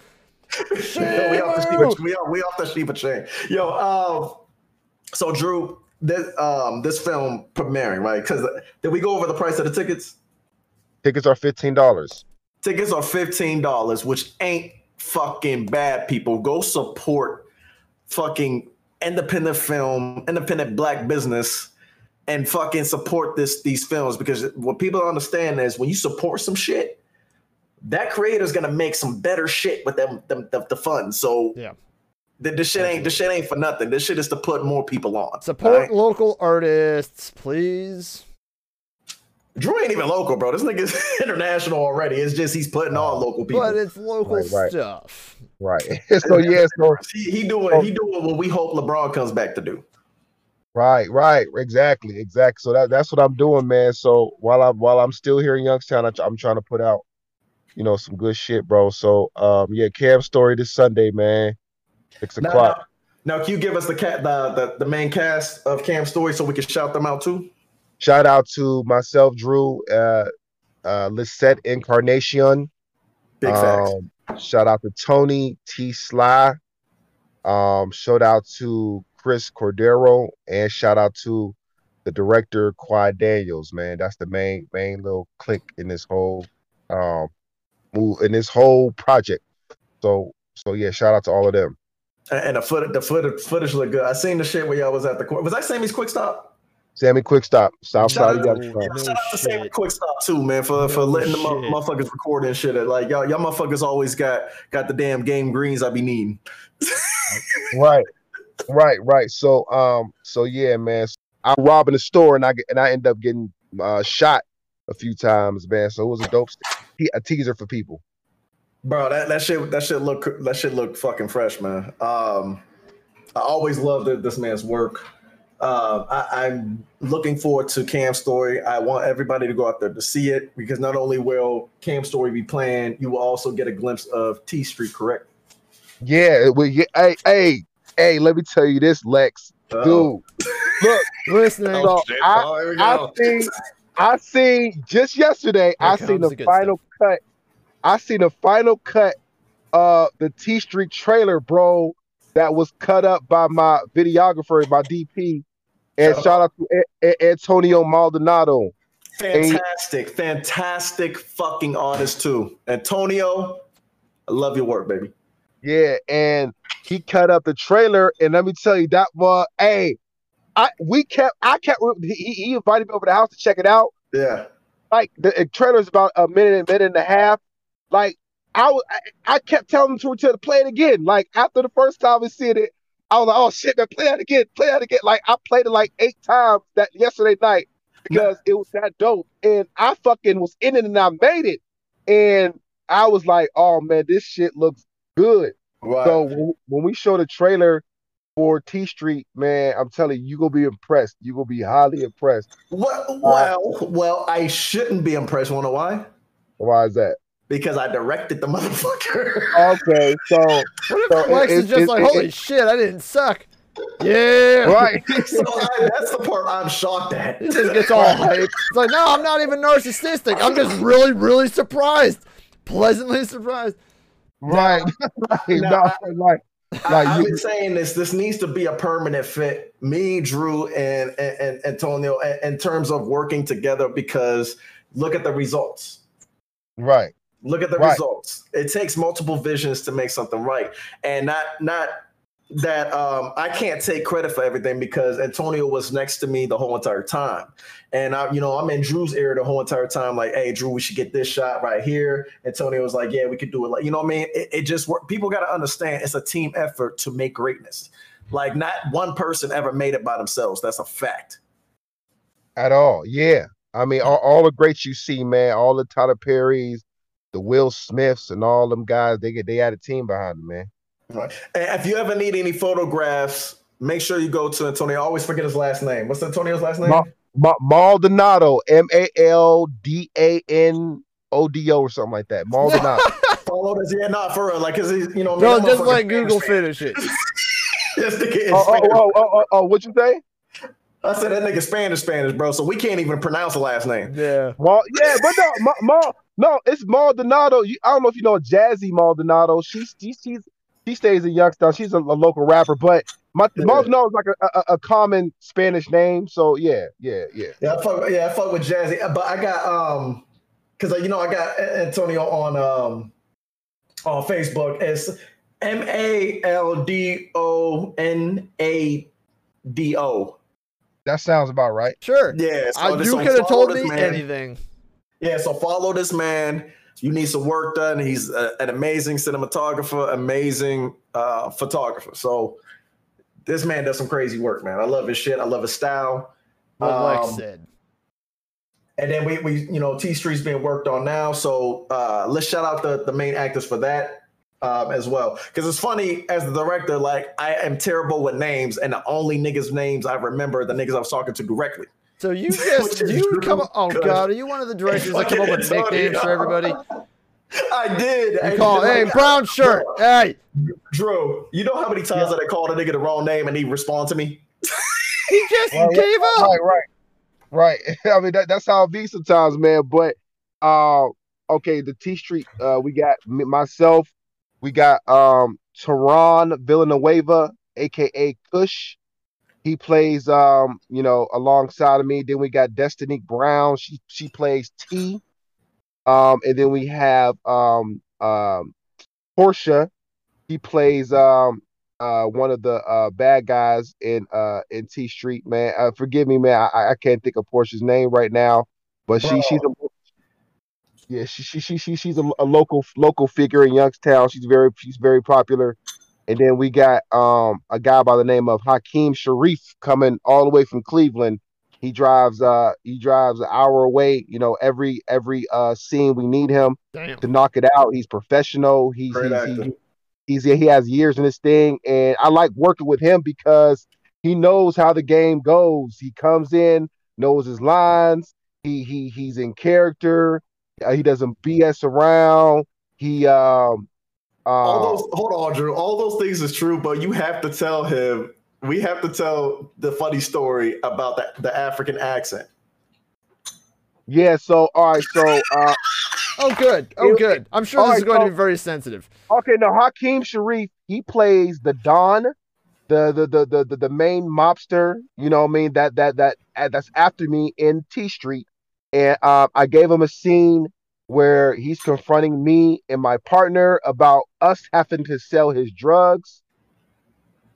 Shiba. we off the Shiba. Sheba, we off, we off the Sheba chain. Yo, um, so Drew, this um this film premiering right? Because did we go over the price of the tickets? tickets are fifteen dollars. Tickets are fifteen dollars, which ain't fucking bad. People go support fucking independent film, independent black business, and fucking support this these films because what people don't understand is when you support some shit, that creator's gonna make some better shit with them, them the, the funds. So Yeah. The, this shit ain't this shit ain't for nothing. This shit is to put more people on. Support alright? local artists, please. Drew ain't even local, bro. This nigga's international already. It's just he's putting on local people. But it's local Right, right. stuff. Right. so yeah, so he, he doing he doing what we hope LeBron comes back to do. right, right, exactly, exactly. So that that's what I'm doing, man. So while I'm while I'm still here in Youngstown, I, I'm trying to put out, you know, some good shit, bro. So um, yeah, Cam story this Sunday, man, six Now, o'clock. now, now, can you give us the cat the, the the main cast of Cam Story so we can shout them out too? Shout out to myself, Drew, uh, uh, Lisette Encarnacion. Big facts. Um, shout out to Tony T. Sly. Um, shout out to Chris Cordero and shout out to the director Quad Daniels. Man, that's the main main little click in this whole um move in this whole project. So so yeah, shout out to all of them. And the foot the foot footage look good. I seen the shit where y'all was at the court. Was that Sammy's quick stop? Sammy Quick Stop, South Shout Side of out to- Youngstown. No Shout out to Sammy. Quick Stop too, man, for for No letting the motherfuckers record and shit. Like y'all, y'all motherfuckers always got got the damn game greens I be needing. Right, right, right. So um, so yeah, man. I'm robbing the store and I get and I end up getting uh shot a few times, man. So it was a dope st- a teaser for people. Bro, that, that shit that shit look that shit look fucking fresh, man. Um, I always loved it, this man's work. Uh, I, I'm looking forward to Cam Story. I want everybody to go out there to see it because not only will Cam Story be playing, you will also get a glimpse of T Street, correct? Yeah, we yeah, hey, hey, hey, let me tell you this, Lex. Uh-oh. Dude, look, Listening. so. I, Oh, I go. seen I seen just yesterday, I Here seen the, the good final cut. I seen the final cut uh the T Street trailer, bro, that was cut up by my videographer, my DP. And Shout out to A- A- Antonio Maldonado. Fantastic, fantastic fucking artist too. Antonio, I love your work, baby. Yeah, and he cut up the trailer, and let me tell you that was hey, I we kept I kept he, he invited me over the house to check it out. Yeah. Like the uh, trailer's about a minute, and a minute and a half. Like I was, I, I kept telling him to, to play it again. Like after the first time we seen it, I was like, oh shit, man, play that again, play that again. Like I played it like eight times that yesterday night because it was that dope, and I fucking was in it and I made it, and I was like, oh man, this shit looks good. Right. So when, we show the trailer for T Street, man, I'm telling you, you gonna be impressed. You gonna be highly impressed. Well, uh, well, well, I shouldn't be impressed. Wanna know why? Why is that? Because I directed the motherfucker. Okay, so What if So Flex it- is it- just it- like, it- holy shit, I didn't suck. Yeah. right. so I, that's the part I'm shocked at. He just gets all hyped. It's like, no, I'm not even narcissistic. I'm just really, really surprised. Pleasantly surprised. Right. right. Now, No, like, I, like I've been saying this. This needs to be a permanent fit. Me, Drew, and and, and Antonio, in, in terms of working together, because look at the results. right. Look at the Right. results. It takes multiple visions to make something right, and not not that um, I can't take credit for everything because Antonio was next to me the whole entire time, and I, you know, I'm in Drew's ear the whole entire time. Like, hey, Drew, we should get this shot right here. Antonio was like, yeah, we could do it. Like, you know what I mean? It, it just work. People got to understand it's a team effort to make greatness. Like, not one person ever made it by themselves. That's a fact. At all. Yeah. I mean, all, all the greats you see, man, all the Tyler Perrys, the Will Smiths, and all them guys, they get they had a team behind them, man. Right. And if you ever need any photographs, make sure you go to Antonio. I always forget his last name. What's Antonio's last name? Ma- Ma- Maldonado, M A L D A N O D O or something like that. Maldonado. Follow this. Yeah, not for real. Like, cause he's, you know, Bro, that just motherfucker let Google fan. finish it. This nigga is oh, oh, oh, oh, oh, oh, what you say? I said that nigga Spanish, Spanish, bro. So we can't even pronounce the last name. Yeah. Mal- yeah, but no, Ma- Ma- no, it's Maldonado. You, I don't know if you know Jazzy Maldonado. She's she, she's she stays in Youngstown. She's a, a local rapper, but my Yeah. Maldonado is like a, a, a common Spanish name. So yeah, yeah, yeah. Yeah, I fuck, yeah, I fuck with Jazzy, but I got um, cause you know I got Antonio on um on Facebook. It's M A L D O N A D O. That sounds about right. Sure. Yeah, so I, you could have told me man. anything. Yeah, so follow this man. You need some work done. He's a, an amazing cinematographer, amazing uh, photographer. So this man does some crazy work, man. I love his shit. I love his style. Lex Um, said. And then we, we you know, T Street's being worked on now. So uh, let's shout out the, the main actors for that um, as well. Because it's funny, as the director, like I am terrible with names, and the only niggas' names I remember are the niggas I was talking to directly. So you just Which you true, come up, oh god, are you one of the directors that come up with nicknames for everybody? I did. You And call, hey, like- brown shirt, hey. Drew, you know how many times that I called a nigga the wrong name and he respond to me? He just Right, gave up. Right, right, right. I mean, that, that's how it be sometimes, man. But uh, okay, the T Street, uh, we got myself, we got um Tehran Villanueva, aka Kush. He plays um, you know, alongside of me. Then we got Destiny Brown. She she plays T. Um, and then we have um um Portia. He plays um uh one of the uh bad guys in uh in T Street, man. Uh, forgive me, man. I I can't think of Portia's name right now, but she Bro. she's a yeah she she she, she she's a, a local local figure in Youngstown. She's very she's very popular. And then we got um a guy by the name of Hakeem Sharif coming all the way from Cleveland. He drives uh he drives an hour away. You know every every uh scene we need him Damn. to knock it out. He's professional. He's Great he's, he, he's he has years in this thing, and I like working with him because he knows how the game goes. He comes in, knows his lines. He he he's in character. Uh, he doesn't BS around. He um All uh, those, hold on, Drew. All those things is true, but you have to tell him. We have to tell the funny story about the, the African accent. yeah. So all right. So uh Oh good. Oh good. I'm sure all this is right, going to be very sensitive. Okay, now Hakeem Sharif, he plays the Don, the the the the the, main mobster. You know what I mean? That that that that's after me in T Street, and uh, I gave him a scene where he's confronting me and my partner about us having to sell his drugs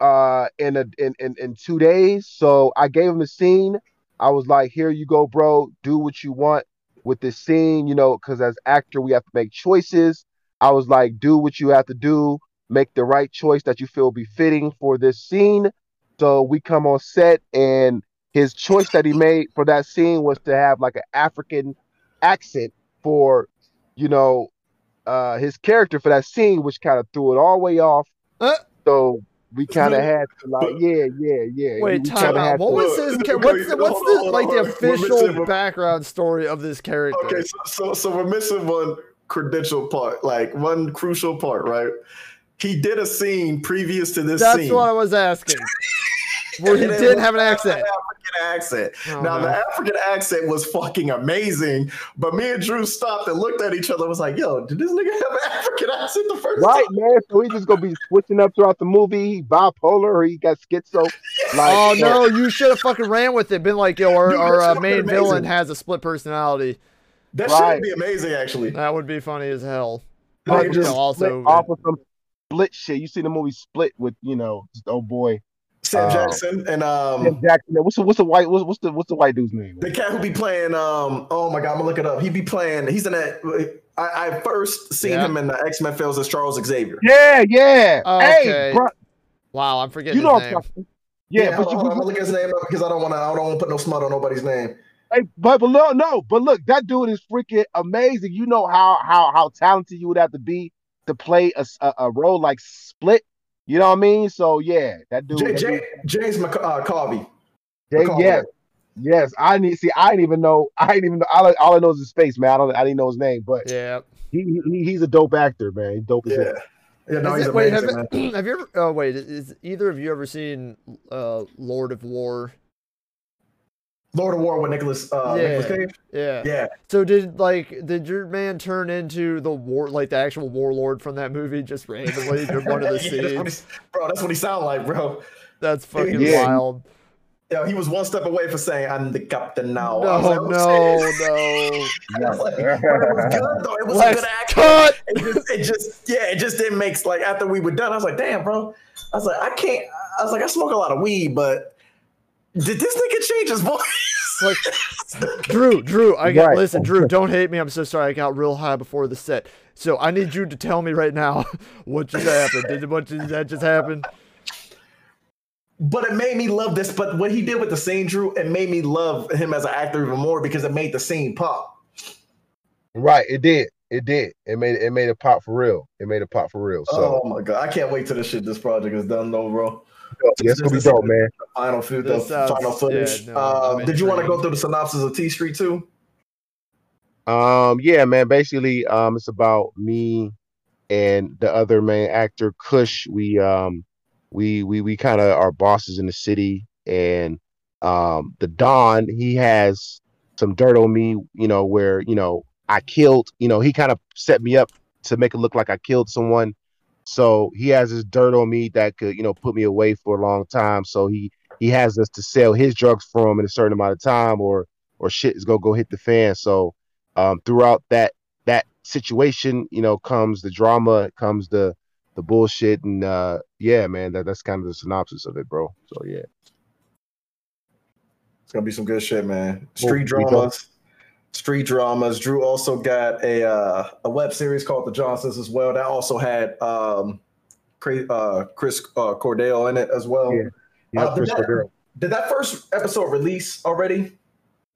uh in a in, in in two days. So i gave him a scene. I was like here you go bro. Do what you want with this scene you know because as actor we have to make choices. I was like, do what you have to do, make the right choice that you feel befitting for this scene. So we come on set, and his choice that he made for that scene was to have like an African accent for, you know, uh, his character for that scene, which kind of threw it all the way off. Uh. So we kind of had to like, yeah, yeah, yeah. Wait, we time out. What to- was his? Look, What's the, what's the like the hold on. We're official background story of this character? Okay, so, so so we're missing one credential part, like one crucial part, right? He did a scene previous to this scene. That's scene. what I was asking. Where he didn't have an accent. African accent. Oh, now no. the African accent was fucking amazing, but me and Drew stopped and looked at each other. and Was like, "Yo, did this nigga have an African accent the first Right, time?" Right, man. So he's just gonna be switching up throughout the movie. He bipolar or he got schizo. Like, Oh no, you should have fucking ran with it. Been like, yo, our, Dude, our uh, main villain has a split personality. That Right. should be amazing, actually. That would be funny as hell. Like, just also, off of some split shit. You see the movie Split with you know, just, oh boy, Sam Uh, Jackson and um, Tim Jackson. What's the what's the white what's, what's the what's the white dude's name? the cat who be playing. Um, oh my god, I'm gonna look it up. He be playing. He's in that. I, I first seen Yeah. him in the X Men films as Charles Xavier. Yeah, yeah. Oh, Hey, okay. bro, wow, I'm forgetting you know his name. I'm talking. Yeah, hold but you, hold on, I'm gonna look his name up because I don't want to. I don't want to put no smut on nobody's name. Hey, but but no, no, but look, that dude is freaking amazing. You know how how how talented you would have to be to play a a role like Split. You know what I mean? So yeah, that dude. J- that J- dude- James Mc- uh, Carvey. Jay- yes, yes. I need see. I didn't even know. I didn't even know. All I, all I know is his face, man. I don't. I didn't know his name, but Yeah. he, he he's a dope actor, man. He's dope as Yeah, hell. yeah. No, he's it- wait, amazing, have, man. have you ever? Oh wait, is either of you ever seen uh, Lord of War? Lord of War with Nicholas. Uh, Yeah. Nicolas Cage. Yeah. Yeah, So did like did your man turn into the war like the actual warlord from that movie just randomly in one of the Yeah, that's scenes? bro. That's what he sounded like, bro. That's fucking Yeah. wild. Yeah, he was one step away from saying, "I'm the captain now." I No, was like, oh, no, no. I was like, it was good though. It was a Let's good act. cut. It just, it just, yeah, it just didn't make like after we were done. I was like, damn, bro. I was like, I can't. I was like, I smoke a lot of weed, but did this nigga change his voice? Like, Drew, Drew, I got Right. listen, Drew, don't hate me. I'm so sorry. I got real high before the set. So I need you to tell me right now what just happened. Did what did that just happen? but it made me love this. But what he did with the scene, Drew, it made me love him as an actor even more because it made the scene pop. Right, it did. It did. It made it made it pop for real. It made it pop for real. So oh my god, I can't wait till this shit, this project is done, though, bro. Yeah, it's gonna be dope, man. Final, fo- the sounds- final footage. yeah, no, uh, did you want to go through the synopsis of T Street too? Um, yeah, man. Basically, um, it's about me and the other main actor, Kush. We um, we we we kind of are bosses in the city, and um, the Don he has some dirt on me, you know, where you know I killed, you know, he kind of set me up to make it look like I killed someone. So he has this dirt on me that could, you know, put me away for a long time. So he he has us to sell his drugs for him in a certain amount of time, or or shit is gonna go hit the fan. So um, throughout that that situation, you know, comes the drama, comes the the bullshit, and uh, yeah, man, that, that's kind of the synopsis of it, bro. So yeah, It's gonna be some good shit, man. Street we dramas. Street dramas. Drew also got a uh, a web series called The Johnsons as well. That also had um, uh, Chris uh, Cordell in it as well. Yeah. yeah, Uh, Chris did, that, did that first episode release already?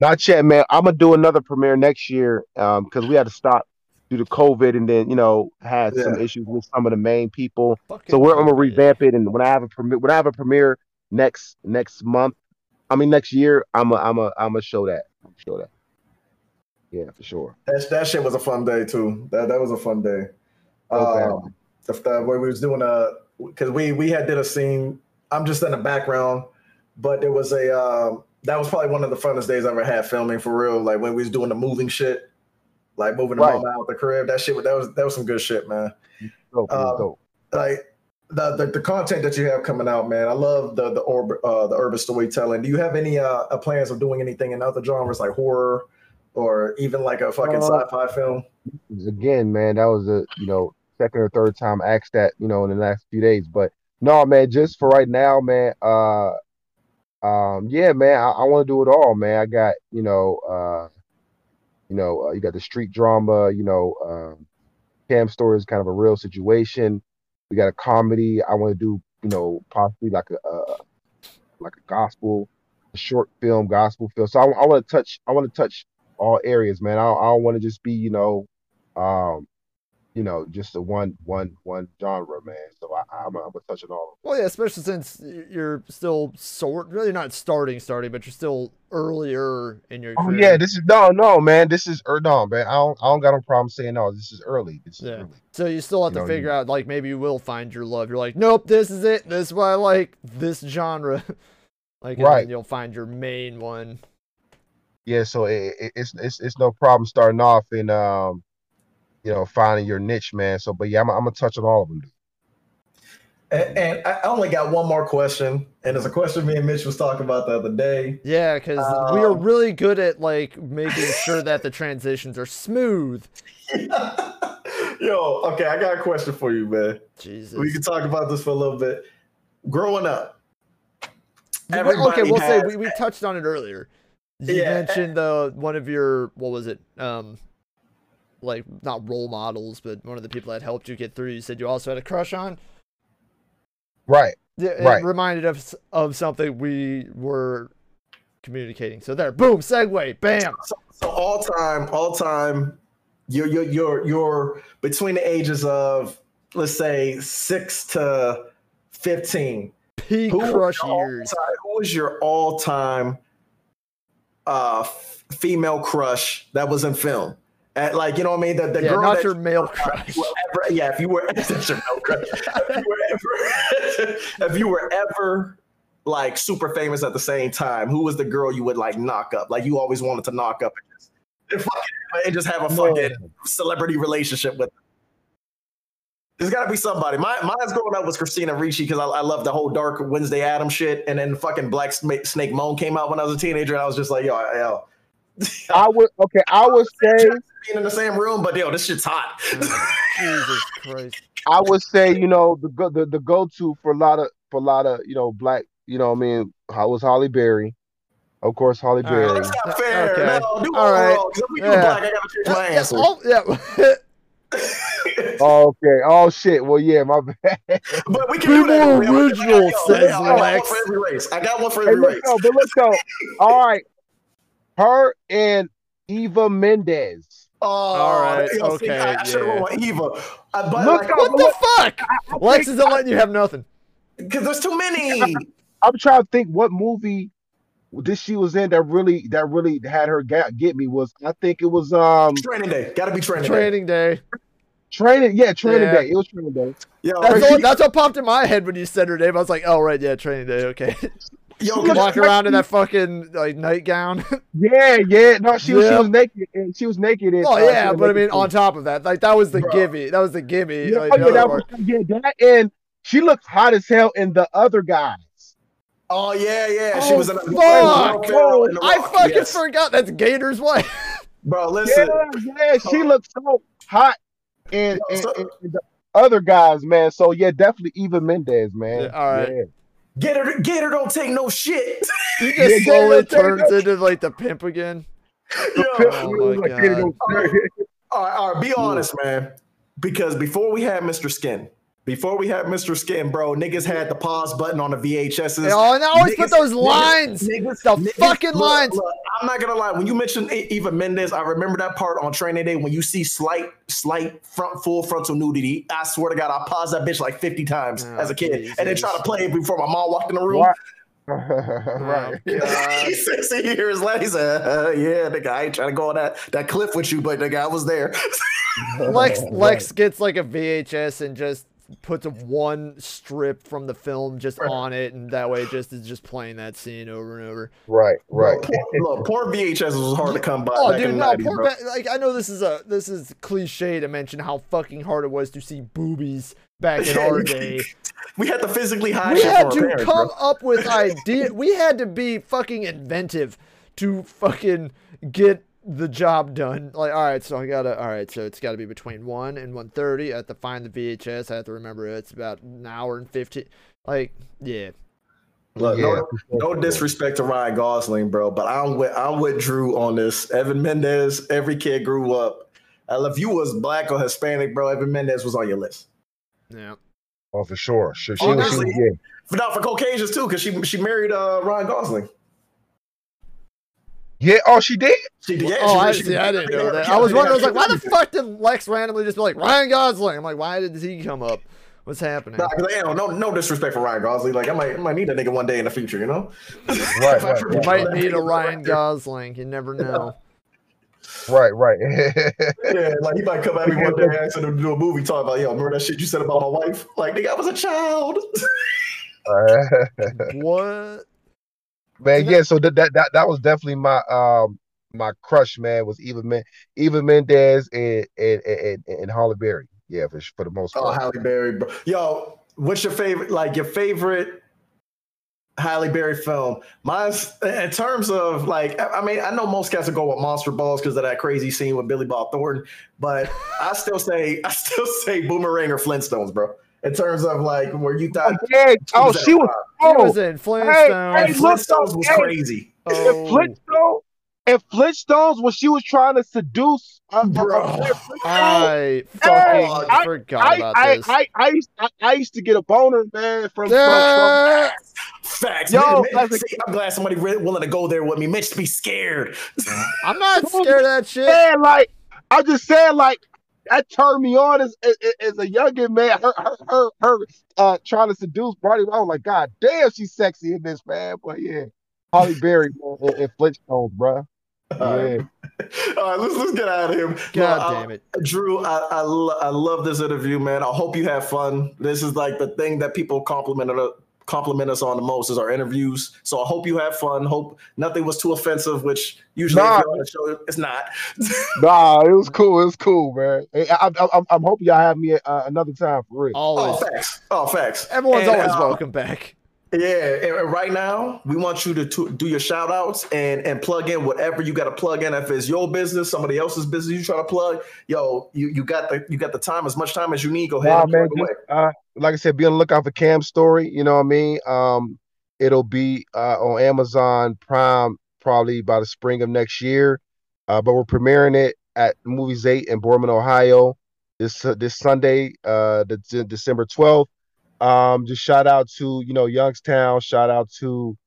Not yet, man. I'm gonna do another premiere next year um because we had to stop due to COVID, and then you know had some issues with some of the main people. Fucking So we're I'm gonna revamp it, and when I have a premiere, when I have a premiere next next month, I mean next year, I'm a I'm a I'm gonna show that. I'm show that. Yeah, for sure. That that shit was a fun day too. That that was a fun day. Okay. Um, the, the where we was doing a because we we had did a scene. I'm just in the background, but there was a um, that was probably one of the funnest days I ever had filming for real. Like when we was doing the moving shit, like moving the Right. mom out the crib. That shit was- that was that was some good shit, man. Dope, Uh, dope. Like the, the the content that you have coming out, man. I love the the orb, uh, the urban storytelling. Do you have any uh, uh, plans of doing anything in other genres like horror or even like a fucking Uh, sci-fi film? again, man, that was a you know second or third time I asked that you know in the last few days. But no, man, just for right now, man. Uh, um, yeah, man, I, I want to do it all, man. I got you know, uh, you know, uh, you got the street drama, you know, um, Cam story is kind of a real situation. We got a comedy. I want to do you know possibly like a uh, like a gospel, a short film, gospel film. So I, I want to touch. I want to touch all areas, man. I, I don't want to just be, you know, um, you know, just the one one one genre, man. So I, I'm I'm gonna touch on all of Well, yeah, especially since you're still sort really not starting, starting, but you're still earlier in your them. Oh career. yeah, this is no, no, man. This is or no, man. I don't I don't got no problem saying no. This is early. This is Yeah. early. So you still have You to know, figure you- out, like, maybe you will find your love. You're like, nope, this is it. This is what I like. This genre. like, and Right. you'll find your main one. Yeah, so it, it, it's it's it's no problem starting off and um, you know, finding your niche, man. So, but yeah, I'm, I'm gonna touch on all of them. And, and I only got one more question, and it's a question me and Mitch was talking about the other day. Yeah, because we are Um, really good at, like, making sure that the transitions are smooth. Yo, okay, I got a question for you, man. Jesus. We can talk about this for a little bit. Growing up, everybody okay, we'll say we, we touched on it earlier. You Yeah. mentioned the one of your what was it? Um like not role models, but one of the people that helped you get through. You said you also had a crush on. Right. Yeah, It Right. reminded us of something we were communicating. So there, boom, segue, bam. So, so all time, all time, you're you're you're you're between the ages of let's say six to fifteen. Peak Who crush years. all-time- Who was your all-time uh f- female crush that was in film? At like you know what I mean? The, the Yeah, girl not that your you- male crush. you ever- yeah, if you were that's your male crush. if you were ever if you were ever like super famous at the same time, who was the girl you would like knock up? Like you always wanted to knock up and just, and fucking, and just have a fucking celebrity relationship with. There's got to be somebody. My mine's growing up was Christina Ricci because I, I love the whole Dark Wednesday Adam shit, and then fucking Black Snake Moan came out when I was a teenager, and I was just like, yo, yo, I would okay. I would say being in the same room, but yo, this shit's hot. Jesus Christ. I would say you know the the, the go to for a lot of for a lot of you know black you know what I mean how was Halle Berry, of course Halle All right. Berry. That's not fair. Okay. No, do All right. right. If we do Yeah. black, I gotta change my answer. oh, yeah. Okay. Oh shit. Well, yeah, my bad. but we can Be do that. more We- we- original, yo, says I got one Lex. for every race. I got one for Hey, every look race. though, but look though. All right, her and Eva Mendes. Oh, All right, yo, see, okay, I, I should have yeah. went with Eva. I, but Look like, up. what the fuck? I Lex isn't letting you have nothing. because there's too many. I'm trying to think what movie this she was in that really that really had her get, get me was I think it was um Training day, gotta be training, day. Training day. Training yeah training Yeah. day it was training day Yeah, That's, she- all, that's what popped in my head when you said her name. I was like, oh, right, yeah, training day, okay. yo, Walk cause, around in that fucking like nightgown. yeah yeah no she was she was naked and she was naked in, oh, uh, yeah, she but I mean, in- on top of that, like, that was the Bro. gimme. That was the gimme. yeah, like, oh, yeah, that was, yeah that and she looked hot as hell in the other guys oh yeah, yeah, she Oh, was in a fuck. Will in I fucking yes. forgot. That's Gator's wife. Bro, yeah listen, yeah she looked so hot in, Yo, in, so- in- in the other guys man so yeah definitely Eva Mendes man Yeah, all right. Yeah. Gator, Gator don't take no shit. He just Yeah, slowly Gator, turns into like the pimp again. Yo, Oh, my Like, all, right, all right, be honest, man. Because before we had Mr. Skin, before we had Mr. Skin, bro, niggas had the pause button on the VHSs. Oh, and I always put Niggas- those niggas- lines. niggas- The niggas- fucking look, lines. look, I'm not gonna lie. When you mentioned Eva Mendes, I remember that part on training day when you see slight, slight front, full frontal nudity. I swear to God, I paused that bitch like 50 times Oh, as a kid, and then try to play it before my mom walked in the room. Right. right. Oh, God. He's 60 years later. He said, uh, "Yeah, nigga, I ain't trying to go on that that cliff with you, but nigga, I was there." Lex Lex gets like a VHS and just puts a one strip from the film just on it, and that way it just is just playing that scene over and over. Right, right. Bro, porn, look, poor VHS was hard to come by. Oh, back dude, in the no, 90s, poor ba- like I know this is a this is cliche to mention how fucking hard it was to see boobies back in our day. we had to physically hide we had to parents, come bro. up with idea. We had to be fucking inventive to fucking get the job done. Like, all right, so I gotta, all right, so it's got to be between one and one thirty. I have to find the VHS. I have to remember it's about an hour and fifteen. Like, yeah, Look, Yeah, no, no disrespect to Ryan Gosling, bro, but I'm with I'm with Drew on this. Evan Mendes, every kid grew up. If you was black or Hispanic, bro, Evan Mendes was on your list. yeah. Oh, for sure. Sure. She, was, she was Honestly. For not for Caucasians too, because she she married uh, Ryan Gosling. Yeah. Oh, she did. She did. Oh, yeah, oh, she, I, she, see, I didn't know that. I was yeah, wondering. I was like, why the fuck did Lex randomly just be like Ryan Gosling? I'm like, why did he come up? What's happening? Nah, 'cause, you know, no, no disrespect for Ryan Gosling. Like, I might, I might need that nigga one day in the future. You know. Right, right, You might need a Ryan Gosling. You never know. right, right. Yeah, like he might come at me one day asking him to do a movie talking about, yo, remember that shit you said about my wife? Like, nigga, I was a child. Uh, what? Man, yeah. So that, that that that was definitely my um my crush, man. Was Eva Men Eva Mendes and and and, and Halle Berry. Yeah, for for the most part. Oh, part. Halle Berry, bro. Yo, what's your favorite? Like your favorite Halle Berry film? Mine's in terms of like, I I mean, I know most cats will go with Monster Balls because of that crazy scene with Billy Bob Thornton, but I still say, I still say Boomerang or Flintstones, bro. In terms of like where you Oh, thought yeah. Oh, she was. He Oh, was in Flintstones. hey, And Flintstones was hey. crazy. If Oh. Flintstone, if Flintstones, when she was trying to seduce, uh, uh, Bro. uh, I fucking I- forgot I, about I, this. I, I, used, I, I used to get a boner, man, from, from, from Facts. Yo, Man, man, see, I'm glad somebody re- willing to go there with me. Mitch be scared. I'm not scared of that shit. saying, like, I'm just saying, like, that turned me on as, as, as a youngin' man. Her, her, her, her uh, trying to seduce Barney. I was like, God damn, she's sexy in this, man. But yeah, Halle Berry man, and, and Flintstones, bro. All right. Yeah. All right, let's let's get out of here. God Well, damn it. Drew, I, I, lo- I love this interview, man. I hope you have fun. This is like the thing that people compliment compliment us on the most is our interviews. So I hope you have fun. Hope nothing was too offensive, which usually Nah. on the show, it's not. Nah, it was cool. It was cool, man. I, I, I, I'm hoping y'all have me uh, another time for real. Always. oh, Always. facts. Oh, facts. Everyone's And, always uh, welcome back. Yeah, and right now we want you to, to do your shout outs and and plug in whatever you got to plug in. If it's your business, somebody else's business you try to plug, yo, you, you got the you got the time as much time as you need. Go ahead and man, just, uh, like I said, be on the lookout for Cam's story. You know what I mean? Um, it'll be uh, on Amazon Prime probably by the spring of next year. Uh, but we're premiering it at Movies Eight in Boardman, Ohio, this uh, this Sunday, uh, the December twelfth. Um, just shout out to you know Youngstown. Shout out to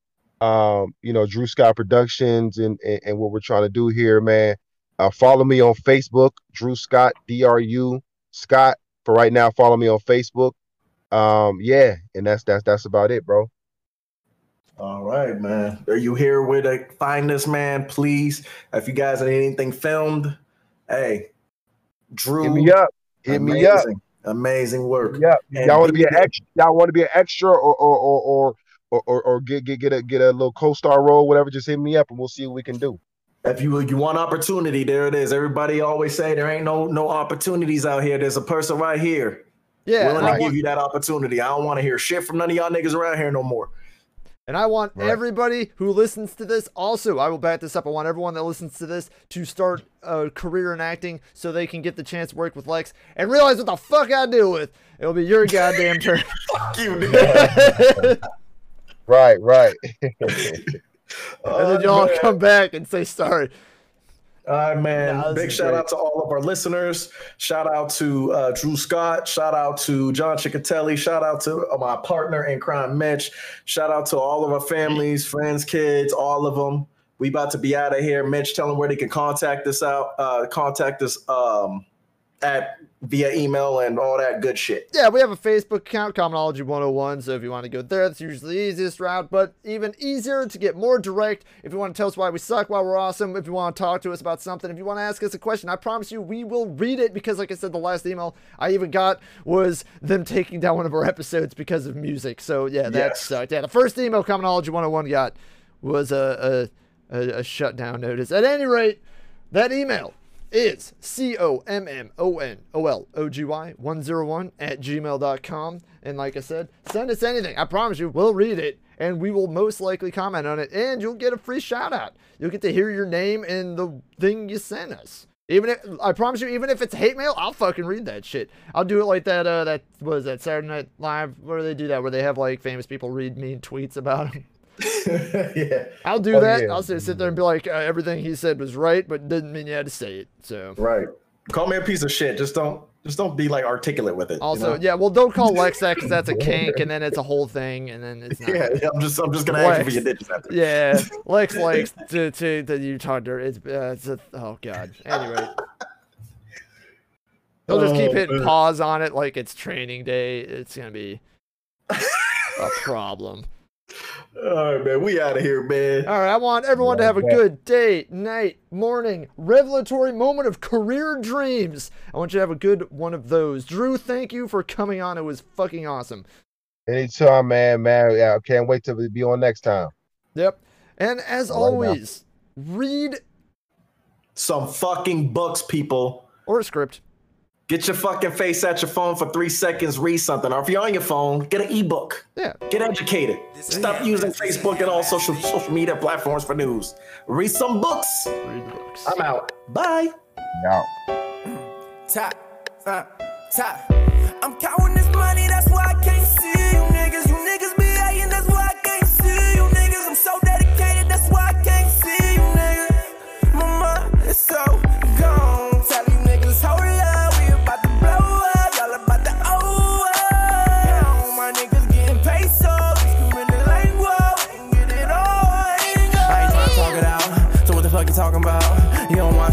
um, you know Drew Scott Productions and, and and what we're trying to do here, man. Uh, follow me on Facebook, Drew Scott, D R U Scott for right now. Follow me on Facebook. Um, yeah, and that's that's that's about it, bro. All right, man. Are you here where to find this man? Please, if you guys need anything filmed, hey, Drew, Hit me up. Hit me up. Amazing, amazing work. Yeah. And Y'all want to be an extra? Y'all want to be an extra or or or or or, or, or get get get a get a little co-star role, whatever? Just hit me up and we'll see what we can do. If you you want opportunity, there it is. Everybody always say there ain't no no opportunities out here. There's a person right here Yeah, willing and I to give you that opportunity. I don't want to hear shit from none of y'all niggas around here no more. And I want Right. everybody who listens to this. Also, I will back this up. I want everyone that listens to this to start a career in acting so they can get the chance to work with Lex and realize what the fuck I deal with. It'll be your goddamn turn. Fuck you, nigga. Right, right. and then y'all oh, man. come back and say sorry. All right, man. This Big shout great. out to all of our listeners. Shout out to uh, Drew Scott. Shout out to John Ciccatelli. Shout out to uh, my partner in crime, Mitch. Shout out to all of our families, friends, kids, all of them. We about to be out of here. Mitch, tell them where they can contact us out. Uh, contact us um, at via email and all that good shit. Yeah, we have a Facebook account, Commonology 101. So if you want to go there, that's usually the easiest route. But even easier to get more direct if you want to tell us why we suck, why we're awesome, if you want to talk to us about something, if you want to ask us a question, I promise you we will read it because, like I said, the last email I even got was them taking down one of our episodes because of music. So yeah, that Yes. sucked. Yeah, the first email Commonology 101 got was a, a, a, a shutdown notice. At any rate, that email is C O M M O N O L O G Y 101 at gmail.com. And like I said, send us anything. I promise you, we'll read it and we will most likely comment on it. And you'll get a free shout out. You'll get to hear your name and the thing you sent us. Even if I promise you, even if it's hate mail, I'll fucking read that shit. I'll do it like that. Uh, that was that Saturday Night Live. Where they do that? Where they have like famous people read mean tweets about them. yeah, I'll do Oh, that. yeah. I'll sit, sit there and be like, uh, everything he said was right, but didn't mean you had to say it. So right. Call me a piece of shit. Just don't just don't be like articulate with it. you Also, know? yeah, well, don't call Lex that because that's a kink, and then it's a whole thing, and then it's not. yeah, yeah, I'm just I'm just gonna ask you for your digits after. Yeah, Lex likes to to the Utah dirt. It's, uh, it's a, oh god. Anyway, he'll just keep Oh, hitting pause on it like it's training day. It's gonna be a problem. All right, man. We out of here, man. All right, I want everyone to have a good day, night, morning, revelatory moment of career dreams. I want you to have a good one of those. Drew, thank you for coming on. It was fucking awesome. Anytime, man, man. Yeah, I can't wait to be on next time. Yep. And as All right, now. always, read Some fucking books, people. or a script. Get your fucking face at your phone for three seconds, read something. Or if you're on your phone, get an ebook. Yeah. Get educated. Stop using Facebook and all social social media platforms for news. Read some books. Read the books. I'm out. Bye. Now. top, uh, top. I'm counting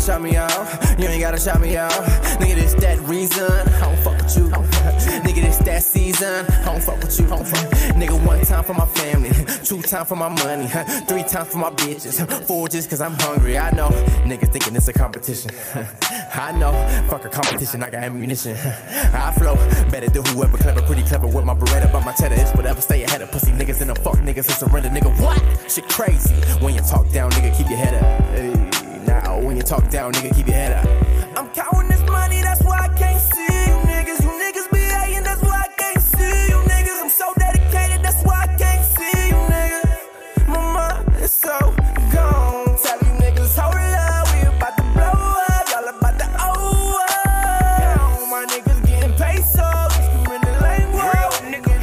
shout me out. You ain't gotta shout me out. Nigga, this that reason. I don't fuck with you. Nigga, this that season. I don't fuck with you. Fuck. Nigga, one time for my family. Two time for my money. Three times for my bitches. Four just cause I'm hungry. I know. Niggas thinking it's a competition. I know. Fuck a competition. I got ammunition. I flow better than whoever clever, pretty clever with my beretta. But my cheddar is whatever. Stay ahead of pussy niggas and the fuck niggas and surrender. Nigga, what? Shit crazy. When you talk down, nigga, keep your head up. Hey, you talk down, nigga, keep your head up. I'm counting this money, that's why I can't see you niggas. You niggas be hating, that's why I can't see you niggas. I'm so dedicated, that's why I can't see you niggas. My mind is so gone. Tell you niggas, hold up, we about to blow up. Y'all about to oh up. My niggas getting pesos, screaming like whoa.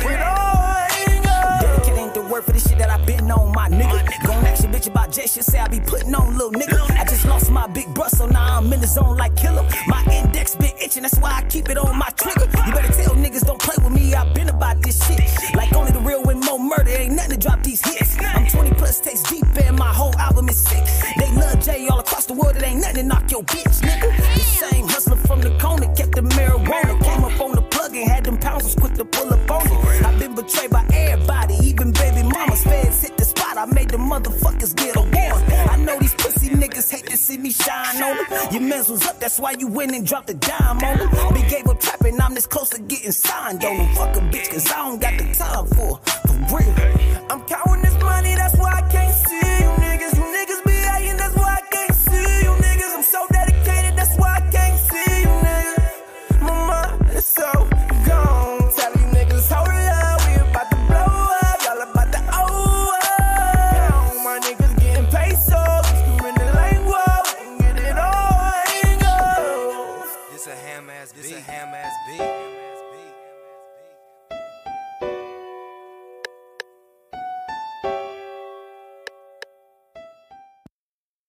It all ain't good. Dedicated ain't the word for this shit that I been on, my nigga. Gon' ask your bitch about J shit, say I be putting on, little nigga. My big bruh, so now I'm in the zone like killer. My index been itching, that's why I keep it on my trigger. You better tell niggas don't play with me, I been about this shit. Like only the real win more murder, ain't nothing to drop these hits. I'm 20 plus takes deep, and my whole album is sick. They love J all across the world, it ain't nothing to knock your bitch, nigga. The same hustler from the corner, kept the marijuana. Came up on the plug and had them pounds, was quick to pull up Your mans was up, that's why you went and dropped a dime on them. Big gave up trapping, I'm this close to getting signed on them. Fuck a bitch, cause I don't got the time for, for real.